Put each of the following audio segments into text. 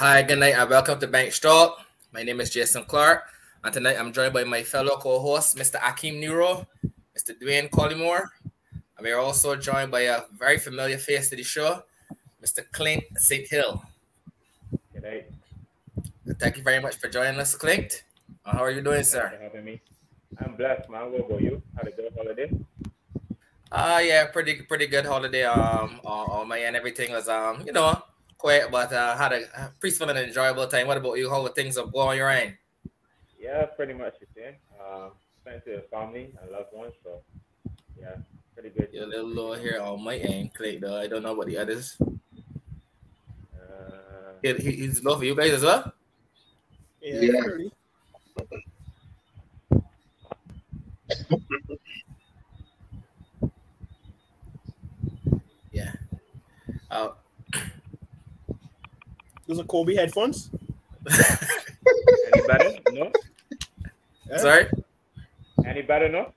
Hi, good night, and welcome to Bank Stroke. My name is Jason Clark, and tonight I'm joined by my fellow co-host, Mr. Akeem Nero, Mr. Dwayne Collymore, and we are also joined by a very familiar face to the show, Mr. Clint St. Hill. Good night. Thank you very much for joining us, Clint. Uh, how are you doing, sir? Thanks for having me. I'm blessed, man. What about you? Had a good holiday? Uh yeah, pretty pretty good holiday. Um, on, on my end, everything was um, you know, quiet, but uh, had a peaceful and enjoyable time. What about you? How are things up going on your end? Yeah, pretty much the same. Uh, spent with family and loved ones, so yeah, pretty good. You're a little low here on my end, Clint. Though I don't know about the others. Uh, He, he- he's low for you guys as well. Yeah. Yeah. pretty. Yeah. Uh, Those are Kobe headphones. any better? No. Yeah. sorry. Any better? No.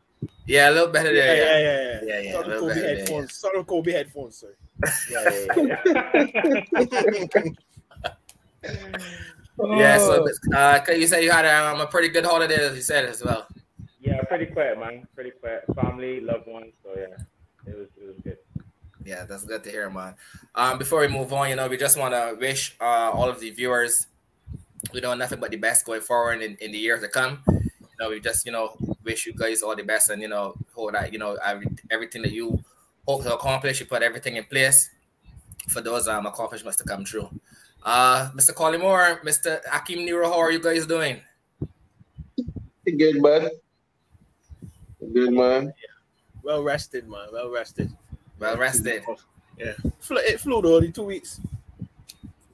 Yeah, a little better there. yeah, Yeah, yeah, yeah. Yeah, yeah, Sort a of Kobe better there, headphones. Sort of Kobe headphones, sorry. Yeah, yeah, yeah. Yeah, so uh, you said you had um, a pretty good holiday, as you said as well. yeah, pretty quiet, man. Pretty quiet. Family, loved ones. So yeah, it was it was good. Yeah, that's good to hear, man. Um, before we move on, you know, we just want to wish uh, all of the viewers, we know nothing but the best going forward in, in the years to come. You know, we just, you know, wish you guys all the best and, you know, hope that, you know, every, everything that you hope to accomplish, you put everything in place for those um, accomplishments to come true. Uh, Mr. Collymore, Mr. Akim Nero, how are you guys doing? Good, bud. Good, man. Well rested, man. Well rested. Well rested. Yeah. It flew though the two weeks.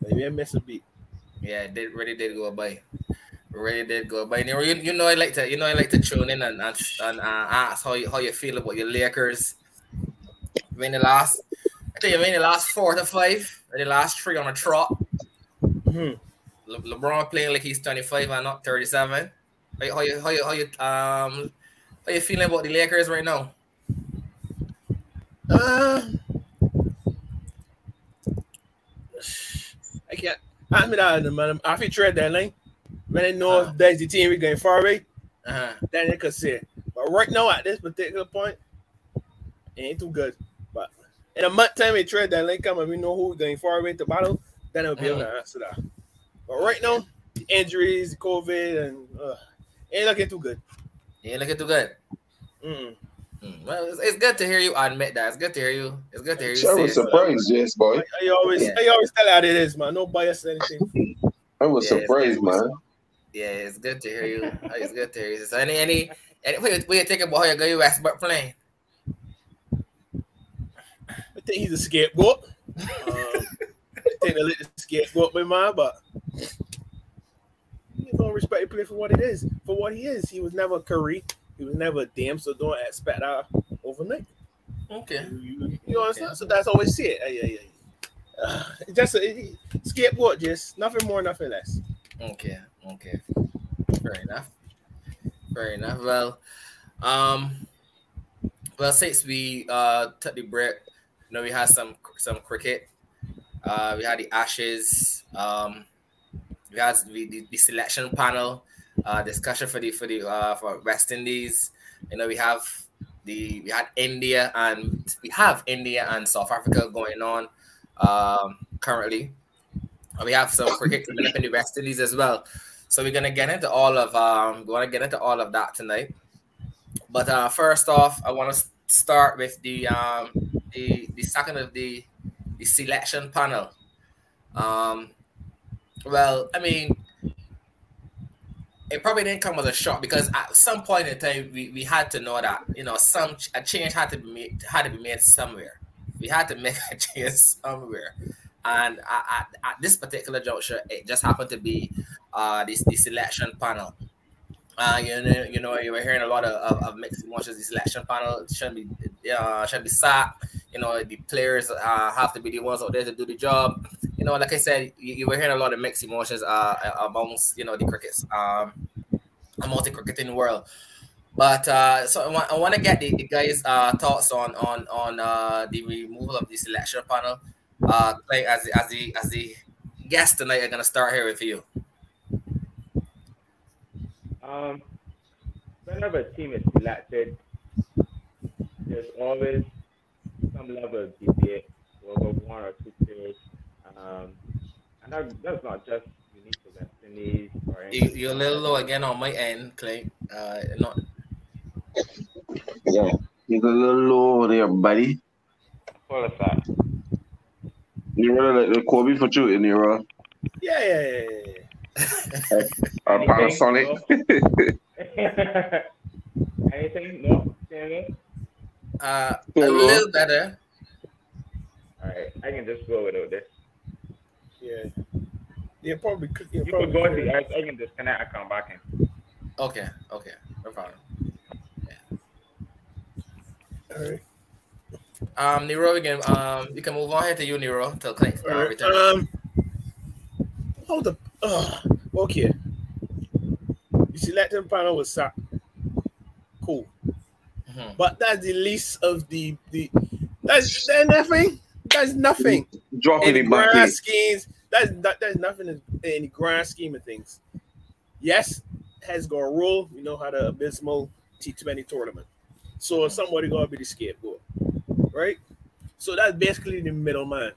Maybe I missed a beat. Yeah, it did really did go by. Really did go by. You know, you, know I like to you know I like to tune in and and, and uh, ask how you how you feel about your Lakers. I mean the last I think I mean the last four to five, or the last three on a trot. Mhm. Le- LeBron playing like he's 25 and not 37. How you how you how you, how you um how you feeling about the Lakers right now? Uh, I can't. I mean, I, man, I feel trade that lane. When I know Uh. that's the team we're going far away, Uh-huh. then I could say. But right now, at this particular point, it ain't too good. But in a month time, we trade that lane come and we know who going far away to battle, then I'll be able to answer that. But right now, the injuries, COVID, and uh, ain't looking too good. Ain't looking too good. Mm. Mm, Well, it's, it's good to hear you admit that. It's good to hear you. It's good to hear you Sure was surprised, yes, boy. I, I always, Yeah. I always tell how it is, man. No bias or anything. I was Yeah, surprised, good. man. Yeah, it's good to hear you. It's good to hear you. So any any, any what you think about how you go Westbrook playing? I think he's a scapegoat. Um, I think they let the scapegoat be man, but you don't respect the play for what it is. For what he is, he was never Curry. He was never Dame, so don't expect that overnight. Okay. You, you know what I'm saying? So that's always see it. Yeah, yeah, yeah. Uh, just a scapegoat, just nothing more, nothing less. Okay. Okay. Fair enough. Fair enough. Well, um, well, since we uh took the break, you know, we had some some cricket. Uh, we had the Ashes. Um, we had the, the, the selection panel uh discussion for the for the uh for West Indies. You know, we have the we had India and we have India and South Africa going on um currently. And we have some cricket coming up in the West Indies as well. So we're gonna get into all of um we want to get into all of that tonight. But uh first off, I want to start with the um the the second of the the selection panel. Um well, I mean it probably didn't come as a shock because at some point in time we, we had to know that you know some a change had to be made had to be made somewhere. We had to make a change somewhere, and at, at, this particular juncture, it just happened to be uh this the selection panel. Uh, you know, you know, you were hearing a lot of, of, of mixed emotions. The selection panel should be, uh, should be sacked. You know, the players uh, have to be the ones out there to do the job. You know, like I said, you, you were hearing a lot of mixed emotions uh, amongst you know the crickets, um, amongst the cricketing world. But uh, so I want, I want to get the, the guys' uh, thoughts on on on uh, the removal of the selection panel. Uh, like as the, as the as the guests tonight are gonna start here with you. Um, whenever a team is selected, there's always some level of debate over one or two players. Um, and that, that's not just unique to West Indies or You, anything. you're a little low again on my end, Clay. Uh, not Yeah. You're a little low there, buddy. Full of that. You really like the Kobe for shooting, you know? Yeah, yeah, yeah, yeah, yeah. Uh, Anything? Panasonic. Anything? No? Samuel? uh, a little better. All right, I can just go without this. yeah. Yeah, probably. could- Yeah, You probably can go into could. the I can disconnect I come back in. Okay, okay, no problem. All right. Um, Nero, again. Um, you can move on here to you, Nero, till Clay All uh, right. return. Um, hold up. Uh, okay. You select him panel with Sack. Cool. Mhm. But that's the least of the the that's that's nothing. That's nothing. Dropping in the back grand in. schemes, that's that, that's nothing in, in the grand scheme of things. Yes, has got a rule. We know how the abysmal T20 tournament. So somebody gotta be the scapegoat, right? So that's basically the middleman.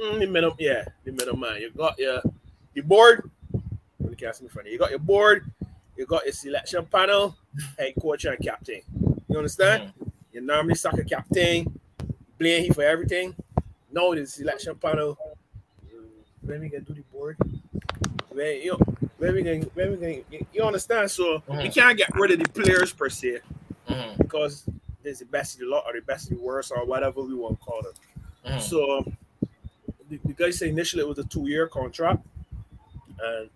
Mm, the middle, yeah, the middleman. You got your your board. Let me cast in front of you. You got your board. You got your selection panel, head coach and captain. You understand? Mhm. You normally soccer captain, blame he for everything. Now the selection panel. mm, When we gonna do the board? When you when we gonna when we gonna you, you understand? So you Mhm. can't get rid of the players per se Mhm. because there's the best of the lot or the best of the worst or whatever we want to call it. Mhm. So the, the guy said initially it was a two-year contract, and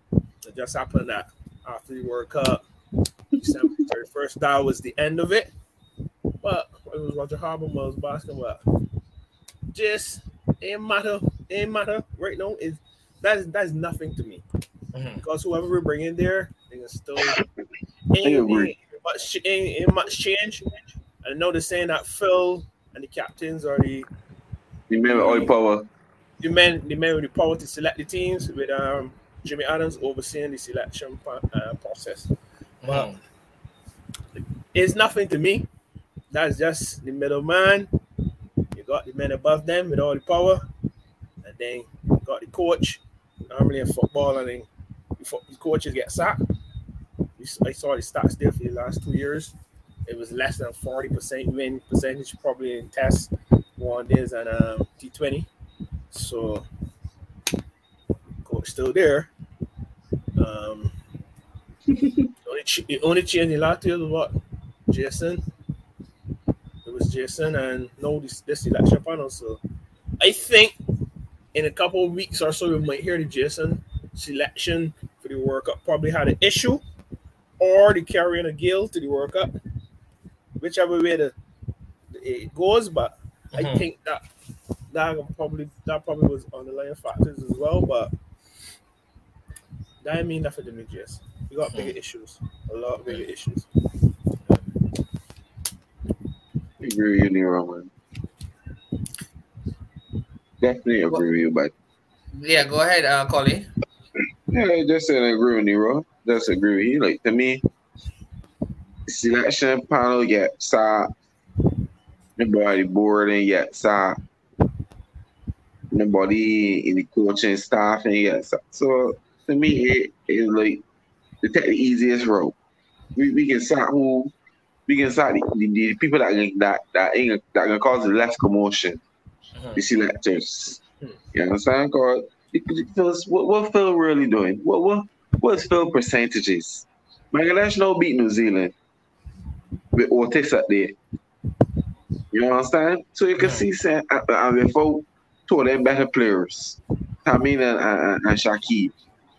it just happened that after the World Cup, December thirty-first, that was the end of it. But it was Roger Habermas basketball. Just ain't matter, ain't matter right now. Is that's that's nothing to me Mhm. because whoever we bring in there, they can still ain't, agree. ain't much ain't, ain't much change. I know they're saying that Phil and the captains are the You remember oil power? the men the men with the power to select the teams with um Jimmy Adams overseeing the selection uh, process. Mhm. It's nothing to me. That's just the middleman. You got the men above them with all the power, and then you got the coach. Normally in football, I think the coaches get sacked. I saw the stats there for the last two years. It was less than forty percent win percentage probably in tests, one days and um, T Twenty. So coach still there. Um, only ch- the only change last year was what Jason. It was Jason and no this, this election panel. So I think in a couple of weeks or so we might hear the Jason selection for the World Cup probably had an issue or the carrying a Gayle to the World Cup. Whichever way the, it goes, but I Mhm. think that that probably that probably was underlying factors as well, but that ain't mean nothing to me, Jess. We got bigger issues, a lot of bigger issues. I agree with you, Nero, man. Definitely agree with you, but Yeah, go ahead, uh, Collie. yeah, I just said I agree with Nero. Just agree with you. Like to me, selection panel get sa nobody board and yet sa nobody in the coaching staff and yet sa. So to me, it is like to take the easiest route. We, we can start who we can start the, the, the people that can- that that ain't that can cause the less commotion. Mhm. The selectors. Hmm. You understand? Cause it- it feels- what what Phil really doing? What what what's Phil percentages? Bangladesh no beat New Zealand with Otis up there. You understand? So you can Hmm. see say, uh, uh, before two of them better players, Tamim and, and, and Shakib.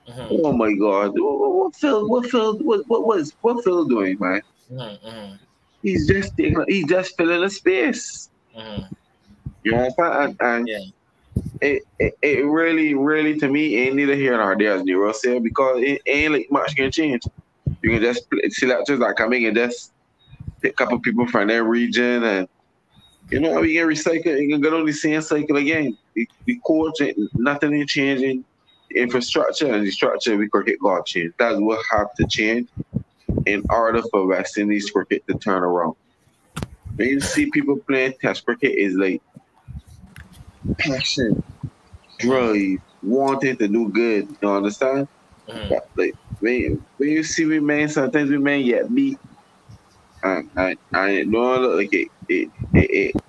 Mhm. Oh my God! What, what- what Phil? What Phil? What what was what Phil doing, man? Mhm. Mhm. He's just taking, he's just filling a space. Mhm. You understand? And, and Yeah. it, it, it really, really to me ain't neither here nor there, as Nero said, because it ain't like much can change. You can just play selectors that come in and just pick a couple people from their region and You know, we can recycle, you can go on the same cycle again. The, the coach, nothing is changing. Infrastructure and the structure we cricket got change. That's what have to change in order for West Indies cricket to turn around. When you see people playing test cricket, is like passion, drive, wanting to do good. You understand? Mhm. But like when, when you see we man, sometimes we man get beat. And I I it don't look like it it it it,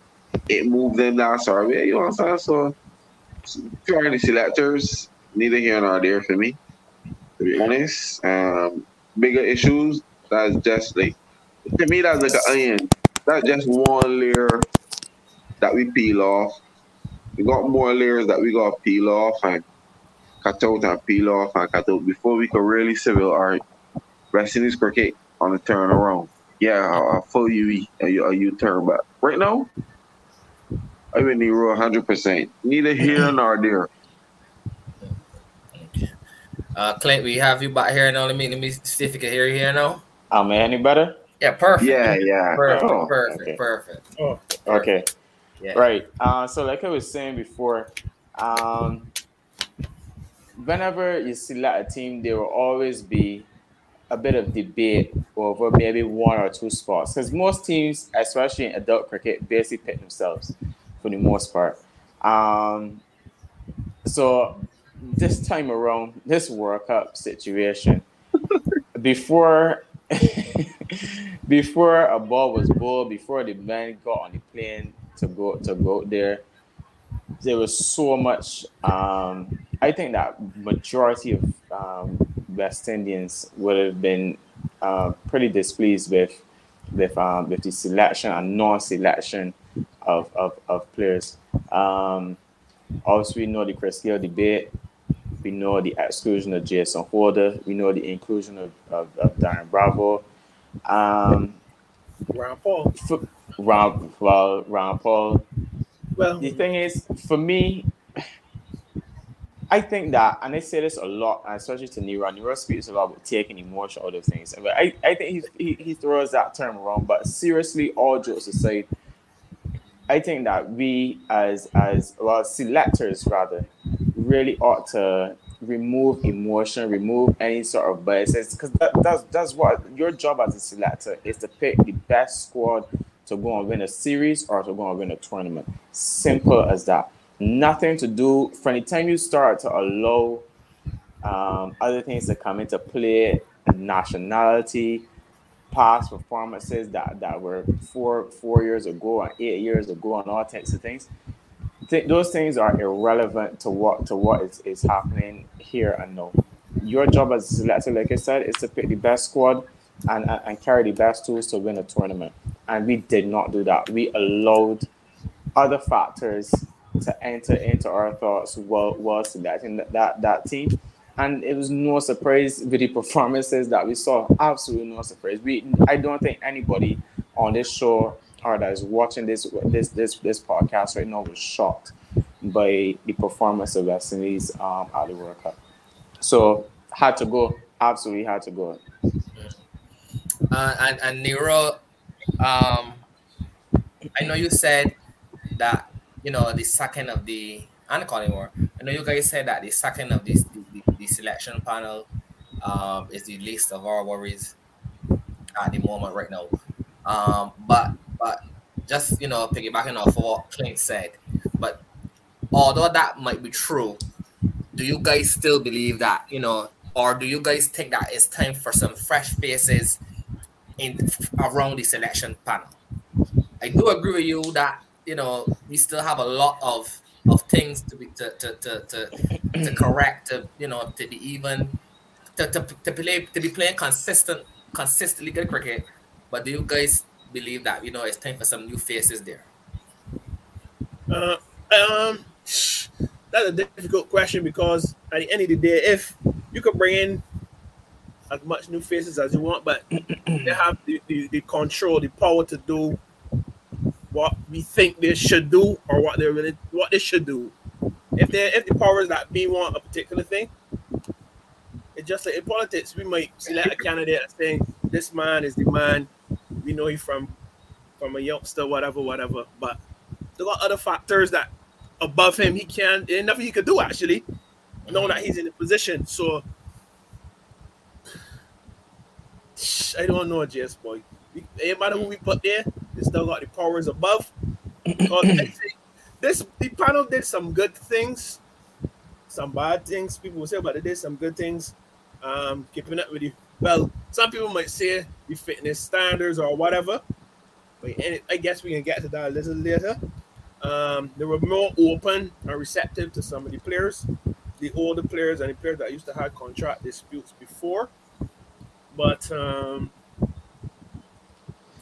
it moved them down sorry. You understand? So trying the selectors, neither here nor there for me. To be honest. Um bigger issues, that's just like to me that's like an onion. That's just one layer that we peel off. We got more layers that we got to peel off and cut out and peel off and cut out before we could really say, well, all right, West Indies cricket on the turnaround. Yeah, a, full UE, a, U- a U-turn. But right now, I would need real 100%. Neither here nor there. Uh, Clint, we have you back here now. Let me let me see if you can hear you here now. Am I any better? Yeah, perfect. Yeah, yeah. Perfect, Oh, perfect, okay. perfect. Oh, Okay. Yeah. Right. Uh, so, like I was saying before, um, whenever you select a team, there will always be a bit of debate over maybe one or two spots. Because most teams, especially in adult cricket, basically pick themselves for the most part. Um, so, this time around, this World Cup situation, before before a ball was bowled, before the man got on the plane to go to go there, there was so much. Um, I think that majority of um, West Indians would have been uh, pretty displeased with with um, with the selection and non-selection of, of, of players. Um, also, we know the Chris Gayle debate. We know the exclusion of Jason Holder. We know the inclusion of, of, of Darren Bravo. Um, Rampaul. for, Ron, well, Rampaul. Well, The thing is, for me, I think that, and I say this a lot, especially to Nero. Nero speaks a lot about taking emotion out of things. But I, I think he, he, he throws that term around. But seriously, all jokes aside, I think that we as as well selectors rather really ought to remove emotion, remove any sort of biases because that, that's that's what your job as a selector is to pick the best squad to go and win a series or to go and win a tournament. Simple as that. Nothing to do from the time you start to allow um, other things to come into play, nationality, past performances that, that were four four years ago and eight years ago and all types of things. Th- those things are irrelevant to what to what is, is happening here and now. Your job as a selector, like I said, is to pick the best squad and, and, and carry the best tools to win a tournament. And we did not do that. We allowed other factors to enter into our thoughts while, while selecting that, that, that team. And it was no surprise with the performances that we saw. Absolutely no surprise. We I don't think anybody on this show that is watching this this this this podcast right now was shocked by the performance of West Indies um, at the World Cup. So had to go. Absolutely had to go. Uh, and and Nero, um, I know you said that you know the second of the don't call. I know you guys said that the second of this the, the selection panel um, is the least of our worries at the moment right now. Um, but but just you know piggybacking off of what Clint said, but although that might be true, do you guys still believe that you know, or do you guys think that it's time for some fresh faces in around the selection panel? I do agree with you that you know we still have a lot of of things to be to to to, to, to correct to you know to be even to, to, to play to be playing consistent consistently good cricket. But do you guys believe that you know it's time for some new faces there? Uh, um, that's a difficult question because at the end of the day, if you could bring in as much new faces as you want, but they have the, the, the control, the power to do what we think they should do or what they really what they should do. If they if the powers that be want a particular thing, it's just like in politics, we might select a candidate saying this man is the man. We know he from from a youngster, whatever, whatever. But there got other factors that above him he can there's nothing he could do actually, knowing that he's in the position. So I don't know, JS boy. No matter who we put there, they still got the powers above. This the panel did some good things, some bad things. People will say, but they did some good things. Um, keeping up with you. Well, some people might say the fitness standards or whatever. But I guess we can get to that a little later. Um, they were more open and receptive to some of the players, the older players and the players that used to have contract disputes before. But um,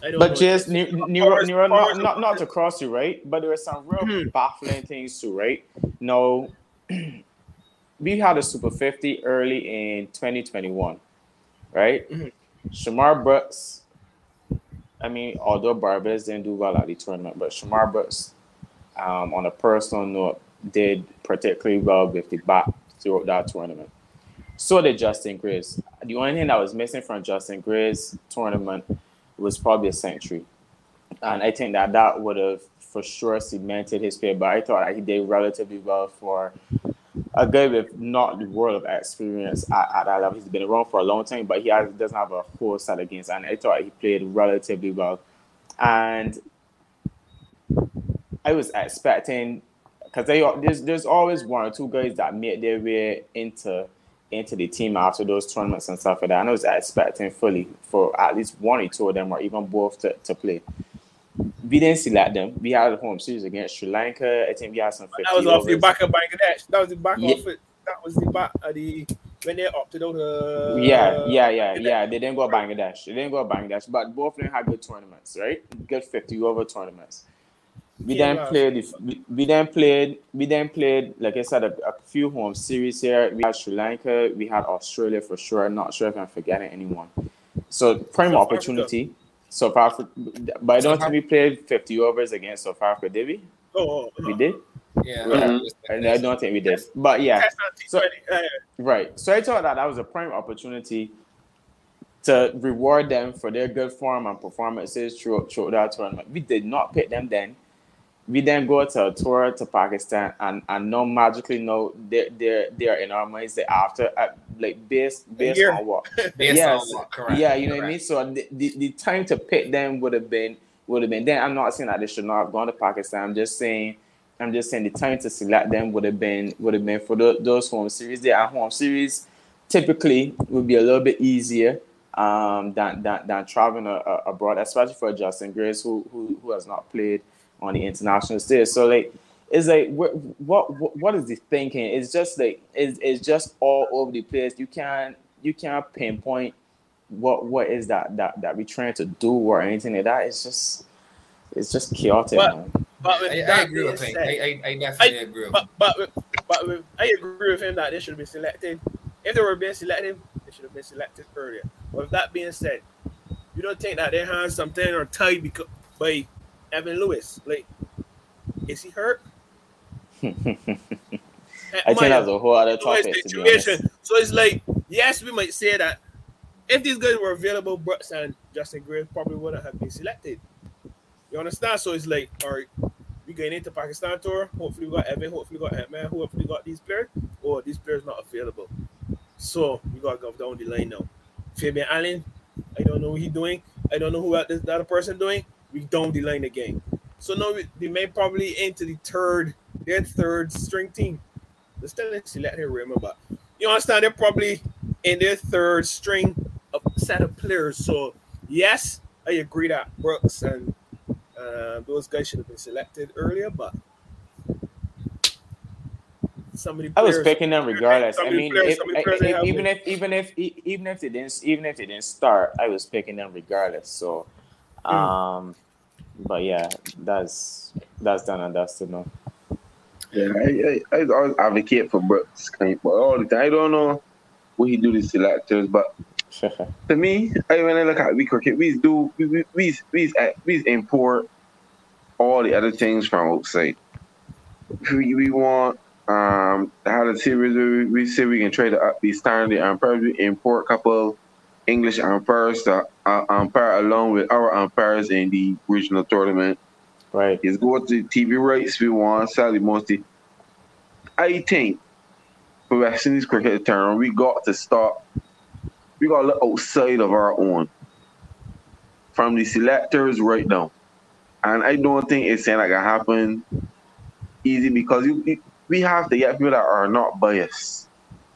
I don't But just It's- Nero, Nero, powers- not, not not to cross you, right? But there were some real Mhm. baffling things too, right? No, we had a Super 50 early in 2021, right? Mhm. Shamar Brooks. I mean, although Barbados didn't do well at the tournament, but Shamar Brooks, um, on a personal note, did particularly well with the back throughout that tournament. So did Justin Greaves. The only thing that was missing from Justin Greaves's tournament was probably a century. And I think that that would have for sure cemented his play. But I thought that he did relatively well for a guy with not the world of experience at, at that level. He's been around for a long time, but he has, doesn't have a full set against. And I thought he played relatively well. And I was expecting because there's there's always one or two guys that make their way into into the team after those tournaments and stuff like that. And I was expecting fully for at least one or two of them or even both to, to play. We didn't select them. We had a home series against Sri Lanka. I think we had some 50 That was off the back of Bangladesh. That was the back Yeah. of it. That was the back of the when they opted out. Uh, yeah, yeah, yeah, yeah. They didn't go Bangladesh. They didn't go Bangladesh, but both of them had good tournaments, right? Good fifty over tournaments. We Yeah, then played. the- We, we then played. We then played. Like I said, a, a few home series here. We had Sri Lanka. We had Australia for sure. I'm Not sure if I'm forgetting anyone. So prime opportunity. South Africa, but I don't think we played fifty overs against South Africa, did we? Oh, oh, We did. Yeah. Mhm. I, I don't think we did. But yeah, So- T20. Right. So I thought that that was a prime opportunity to reward them for their good form and performances throughout, throughout that tournament. We did not pick them then. We then go to a tour to Pakistan and and no magically know they're they're they're in our minds the after uh, like based based year. on what Based Yes. on what? Correct. yeah, you know what I mean. So the, the, the time to pick them would have been would have been. Then I'm not saying that they should not have gone to Pakistan. I'm just saying I'm just saying the time to select them would have been would have been for tho- those home series. Their home series typically would be a little bit easier um, than, than than traveling a, a, abroad, especially for Justin Greaves who, who who has not played on the international stage. So like. It's like what, what what what is the thinking? It's just like it's, it's just all over the place. You can't you can't pinpoint what what is that that that we're trying to do or anything like that. It's just it's just chaotic. But- man. but with I, I agree with him. said- I, I, I definitely agree with But him. but with- but with, I agree with him that they should have been selected. If they were being selected, they should have been selected earlier. But with that being said, you don't think that their hands something or tied because by Evan Lewis? Like, is he hurt? I think that's a whole other topic. To situation. So it's like, yes, we might say that if these guys were available, Brooks and Justin Greaves probably wouldn't have been selected. You understand? So it's like, all right, we're going into Pakistan tour. Hopefully, we got Evan. Hopefully, we got Ant-Man. Hopefully, we got these players. Or these players not available. So we got to go down the line now. Fabian Allen, I don't know what he's doing. I don't know who that, that other person doing. We down the game. So now they may probably enter the third, their third string team. They still didn't select him, remember. You understand? They're probably in their third string of set of players. So yes, I agree that Brooks and uh, those guys should have been selected earlier, but somebody I was picking them regardless. I mean, players- if, somebody players they if- even if even if even if they didn't even if they didn't start, I was picking them regardless. So, Hmm. um, but yeah, that's that's done and dusted now. Yeah, I, I, I always advocate for Brooks, but all the time. I don't know what he do to selectors, but to me, I, when I look at we cricket, we do we we we, we, we import all the other things from outside. We, we want um to have a series where we, we say we can try to up the standard and probably import a couple English umpires to uh, umpire along with our umpires in the regional tournament. Right. It's go to TV rights we want Sally mostly. I think for West Indies cricket tournament, we got to start. We got to look outside of our own, from the selectors right now, and I don't think it's saying like gonna happen easy because you, we have to get people that are not biased.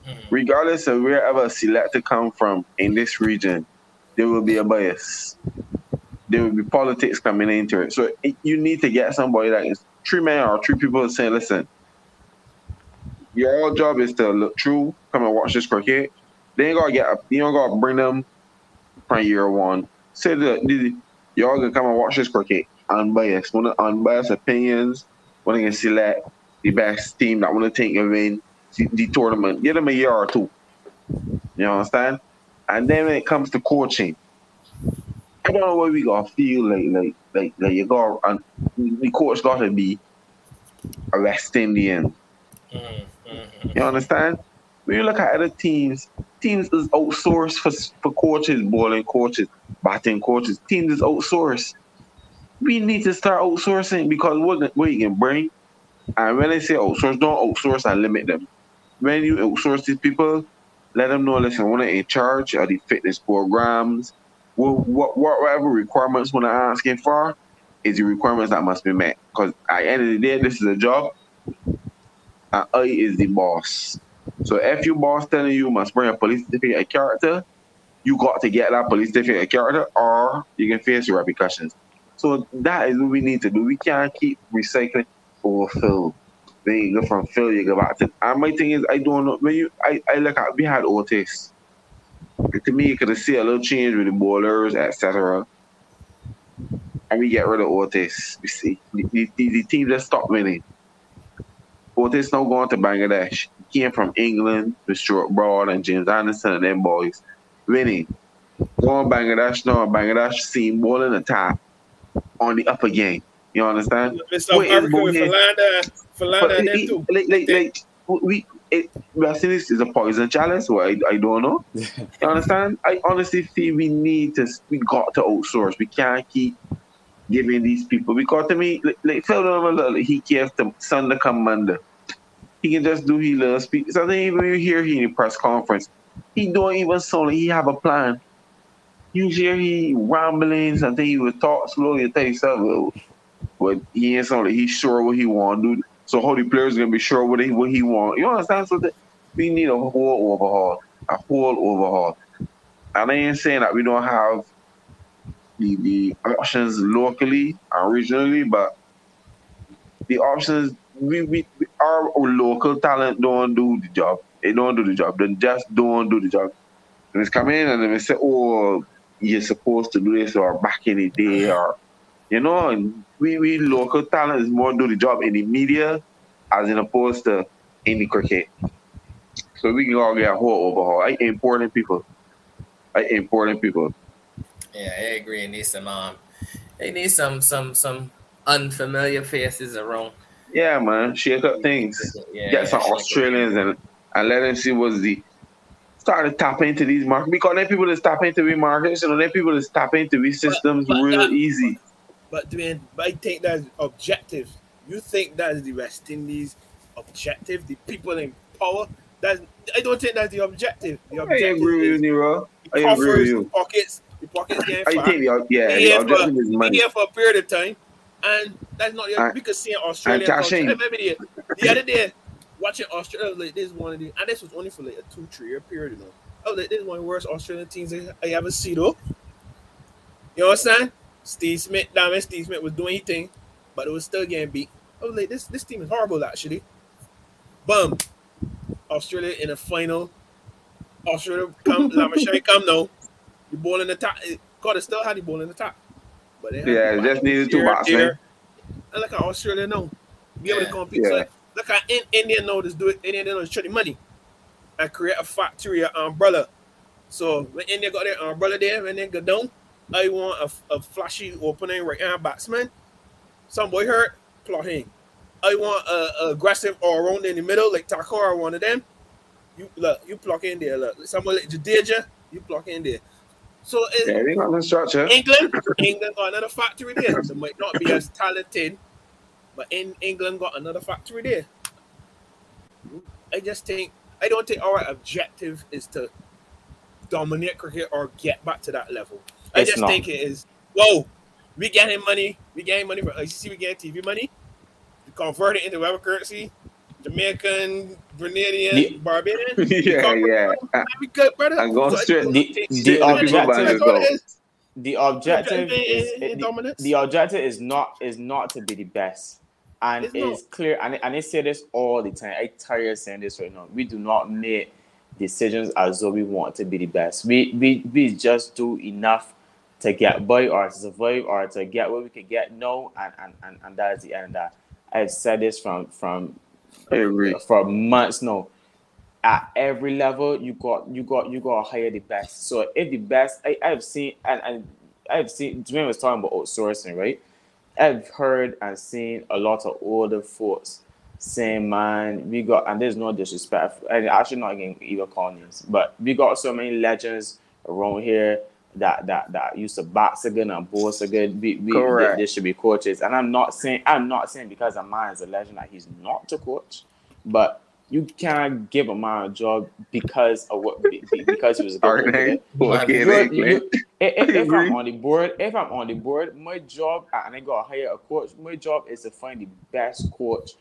Mm-hmm. regardless of wherever selector come from in this region, there will be a bias. There will be politics coming into it. So it, you need to get somebody that is three men or three people saying, listen, your job is to look through, come and watch this cricket. They ain't gotta get you don't gotta bring them from year one. Say that y'all gonna come and watch this cricket unbiased, one of unbiased opinions, they can select the best team that wanna take a win the, tournament. Give them a year or two. You understand? And then when it comes to coaching, I don't know what we gotta feel like like like like you got and the coach gotta be a West Indian. Mhm. Mhm. You understand? When you look at other teams, teams is outsourced for for coaches, bowling coaches, batting coaches. Teams is outsourced. We need to start outsourcing because what what you can bring. And when I say outsource, don't outsource and limit them. When you uh, outsource these people, let them know. Listen, when they're in charge of the fitness programs, what what whatever requirements when they're asking for, is the requirements that must be met. Because at the end of the day, this is a job and I is the boss. So if your boss telling you must bring a police certificate character, you got to get that police certificate character or you can face your repercussions. So that is what we need to do. We can't keep recycling over you go from you go back to and my thing is I don't know when you I, I look at we had Otis. To me you could see a little change with the bowlers, etc. And we get rid of Otis. We see the, the, the team just stopped winning. Otis now going to Bangladesh. He came from England with Stuart Broad and James Anderson and them boys. Winning. Going Bangladesh now, Bangladesh seen bowling attack on the upper game. You understand? With Wait, Africa with Bournemouth. Philander, Philander But and them it- too. like, like, like, we, it, West Indies is a poison chalice, so I, I don't know. You understand? I honestly feel we need to, we got to outsource. We can't keep giving these people, because to me, like, like Phil Nolan, he cares to Sunday the Monday. He can just do he little speak. So then even when you hear he in the press conference, he don't even sound like he have a plan. You hear he rambling, something he would talk slowly and tell yourself, but he ain't like he's sure what he want to do. So the players gonna be sure what he what he want. You understand? So we need a whole overhaul, a whole overhaul. And I ain't saying that we don't have the, the options locally and regionally, but the options we, we, our local talent don't do the job. They don't do the job. They just don't do the job. And it's come in and they say, "Oh, you're supposed to do this," or back in the day, or you know, we, we local talent is more do the job in the media as in opposed to in the cricket. So we can all get a whole overhaul. I important people. I important people. Yeah, I agree. It needs some um, they need some some some unfamiliar faces around. Yeah, man. Shake up things. Yeah, Get some yeah, Australians and, and let them see what's the start to tap into these markets because then people just tap into these markets, you know, then people just tap into these systems but real that- easy. But man, I think that's objective. You think that's the West Indies objective? The people in power? That's I don't think that's the objective. The I objective agree with you, Nero. the I agree with you. the pockets, the pockets getting I think the, yeah, the here for- is money. here for a period of time, and that's not. And- we could see in Australia. and cashing. culture. I remember the, the other day watching Australia. Like, this is one of the, and this was only for like a two, three year period. You know, I was like, this is one of the worst Australian teams I, I ever see though. You know what I'm saying? Steve Smith, damn Steve Smith was doing his thing, but it was still getting beat. I was like, this this team is horrible actually. Boom, Australia in the final. Australia come, Labuschagne come now. The ball in the top. God, eh, still had the ball in the top. But they Yeah, the it just needed two batsmen. there. Eh? And look at Australia now. Be able to compete. Yeah. So look at in, India now just do it. India now is trading money and create a factory, an umbrella. So when India got their umbrella there, when they go down, I want a, a flashy opening right hand batsman. Some boy hurt, plot him. I want a, a aggressive all around in the middle, like Takara, one of them. You look, you plug in there. Look, someone like Jadeja, you plug in there. So it, Yeah, they got the structure. England, England got another factory there. They might not be as talented, but in England got another factory there. I just think I don't think our objective is to dominate cricket or get back to that level. I It's just not. think it is. Whoa, we getting money. We getting money from ICC. We getting TV money. We convert it into whatever currency. Jamaican, Grenadian, The- Barbadian. yeah, yeah. I- We good, brother. I'm going So straight- The- the objective- it is. The objective is in the, the objective is not is not to be the best, and It's it's, clear. And, and I say this all the time. I tire of saying this right now. We do not make decisions as though we want to be the best. We we we just do enough to get by or to survive or to get what we could get. No, and and and, and that is the end of that. I've said this from from I for months now. At every level, you got you got you got to hire the best. So if the best, I, I've seen and, and I've seen. Dwayne was talking about outsourcing, right? I've heard and seen a lot of older folks saying, "Man, we got," and there's no disrespect. And actually, not even call names, but we got so many legends around here that that that used to box again and boss again. We, we Correct. they, they should be coaches, and I'm not saying I'm not saying because a man is a legend that he's not a coach, but you can't give a man a job because of what be- be- because he was a good coach. name. Okay, You're- you- if, if-. I'm on the board, if I'm on the board, my job and I gotta hire a coach. My job is to find the best coach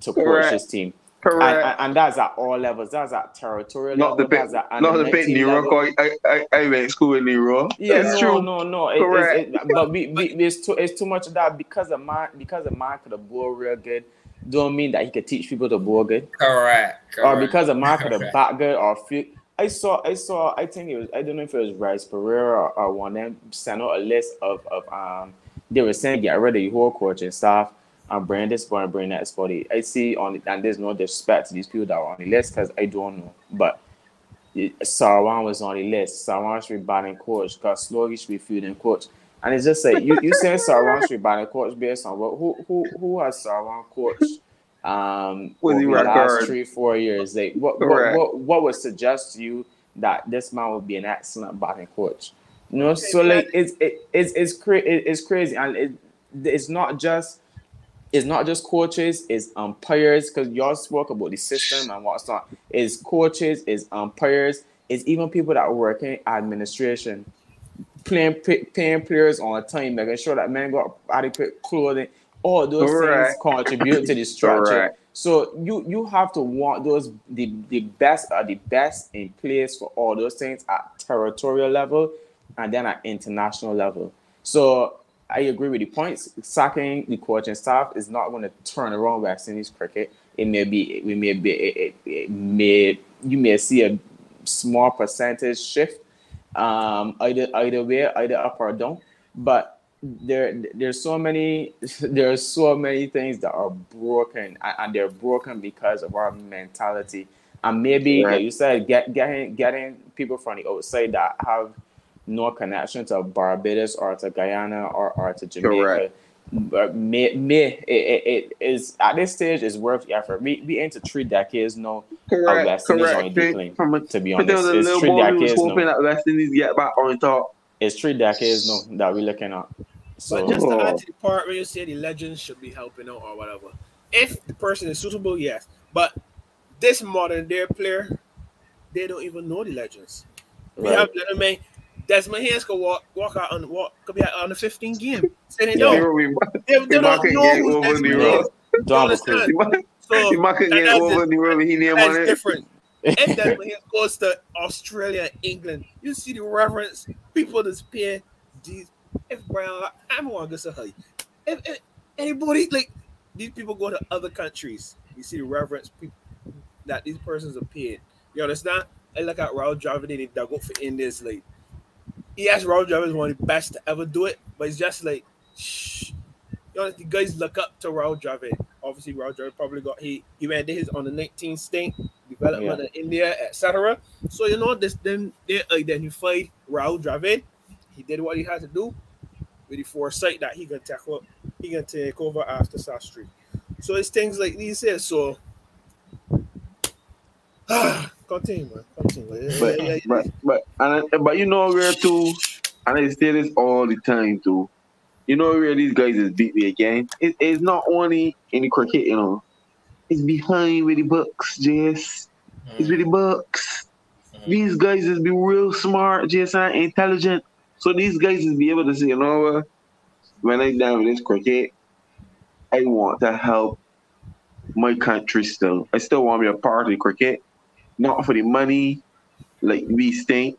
to coach Correct. this team, and, Correct. and, and that's at all levels. That's at territorial Not the level. bit, That's at not the bit 19 Nero. I, I, I went to school with Nero. Yeah, That's no, true. no, no. It, Correct. It's, it, but we, we, there's too, it's too much of that because a man, because a man could have bowl real good, don't mean that he could teach people to bowl good. Correct. or because a man could have Correct. bat good or feel. I saw, I saw, I think it was, I don't know if it was Rice Pereira or, or one of them sent out a list of, of um, they were saying get rid of the whole coaching staff and bring this spot and bring that spot. I see on it, and there's no disrespect to these people that were on the list because I don't know, but it- Sarwan was on the list. Sarwan should be batting coach because Slogi should be fielding coach. And it's just like you, you saying Sarwan should be batting coach based on what who who who has Sarwan coached um Was over he the last three, four years. Like what what, Correct. what what would suggest to you that this man would be an excellent batting coach? You know, so like it's it, it's it's cra- it, it's crazy and it, it's not just it's not just coaches, it's umpires because y'all spoke about the system and what's not. It's coaches, it's umpires, it's even people that work in administration, playing pay- paying players on a time, making sure that men got adequate clothing. All those Correct. things contribute to the structure. Correct. So you you have to want those the, the best are the best in place for all those things at territorial level and then at international level. So I agree with the points. Sacking the coaching staff is not going to turn around West Indies cricket. It may be we may be it, it, it may you may see a small percentage shift um either either way either up or down but there there's so many there's so many things that are broken and, they're broken because of our mentality and maybe like you said get getting getting people from the outside that have no connection to Barbados or to Guyana or, or to Jamaica Correct. but me, may it, it, it is at this stage is worth the effort we we into three decades now Correct. West Indies Correct. only decline. From a, to be but there honest was a it's little three boy who was hoping now that West Indies get back on top. it's three decades now that we're looking at so But just to Oh. add to the part where you say the legends should be helping out or whatever. If the person is suitable, yes. But this modern day player, they don't even know the legends. We have little man. Desmond Haynes could walk walk out on walk could be out on the 15 game. Say they Yeah. know. They, they don't could know get who Desmond Nero. Haynes. Don't have a clue. understand? He might- So he might get that's over it. Nero. He name on it. different. if Desmond Haynes goes to Australia, England, you see the reverence people that's paying these. If Brown, I'm going to say, hey, if, if anybody like these people go to other countries, you see the reverence people that these persons are paying. You understand? I look at Rahul Dravid and they go for Indians like yes, Rahul Dravid is one of the best to ever do it, but it's just like shh. You know, the guys look up to Rahul Dravid. Obviously, Rahul Dravid probably got he he went his on the 19th state development in India, etc. So you know this then they identified Rahul Dravid. He did what he had to do with the foresight that he can take up, he can take over after Shastri. So it's things like these here. So ah, continue, man. Continue. But Yeah, yeah, yeah. but but and, but you know where too and I say this all the time too. You know where these guys is beat me again? It, it's not only in the cricket, you know. It's behind with the books, Jess. It's with the books. Mhm. These guys is be real smart, Jess, and intelligent. So these guys is be able to say, you know what? When I down with this cricket, I want to help my country still. I still want to be a part of the cricket. Not for the money, like we think,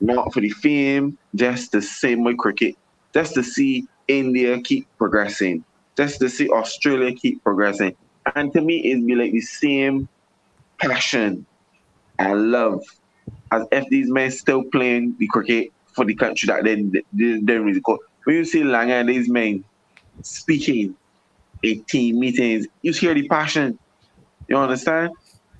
not for the fame, just the same my cricket, just to see India keep progressing, just to see Australia keep progressing. And to me, it'd be like the same passion and love as if these men still playing the cricket for the country that they don't really go. When you see Langer and these men speaking in team meetings, you hear the passion. You understand?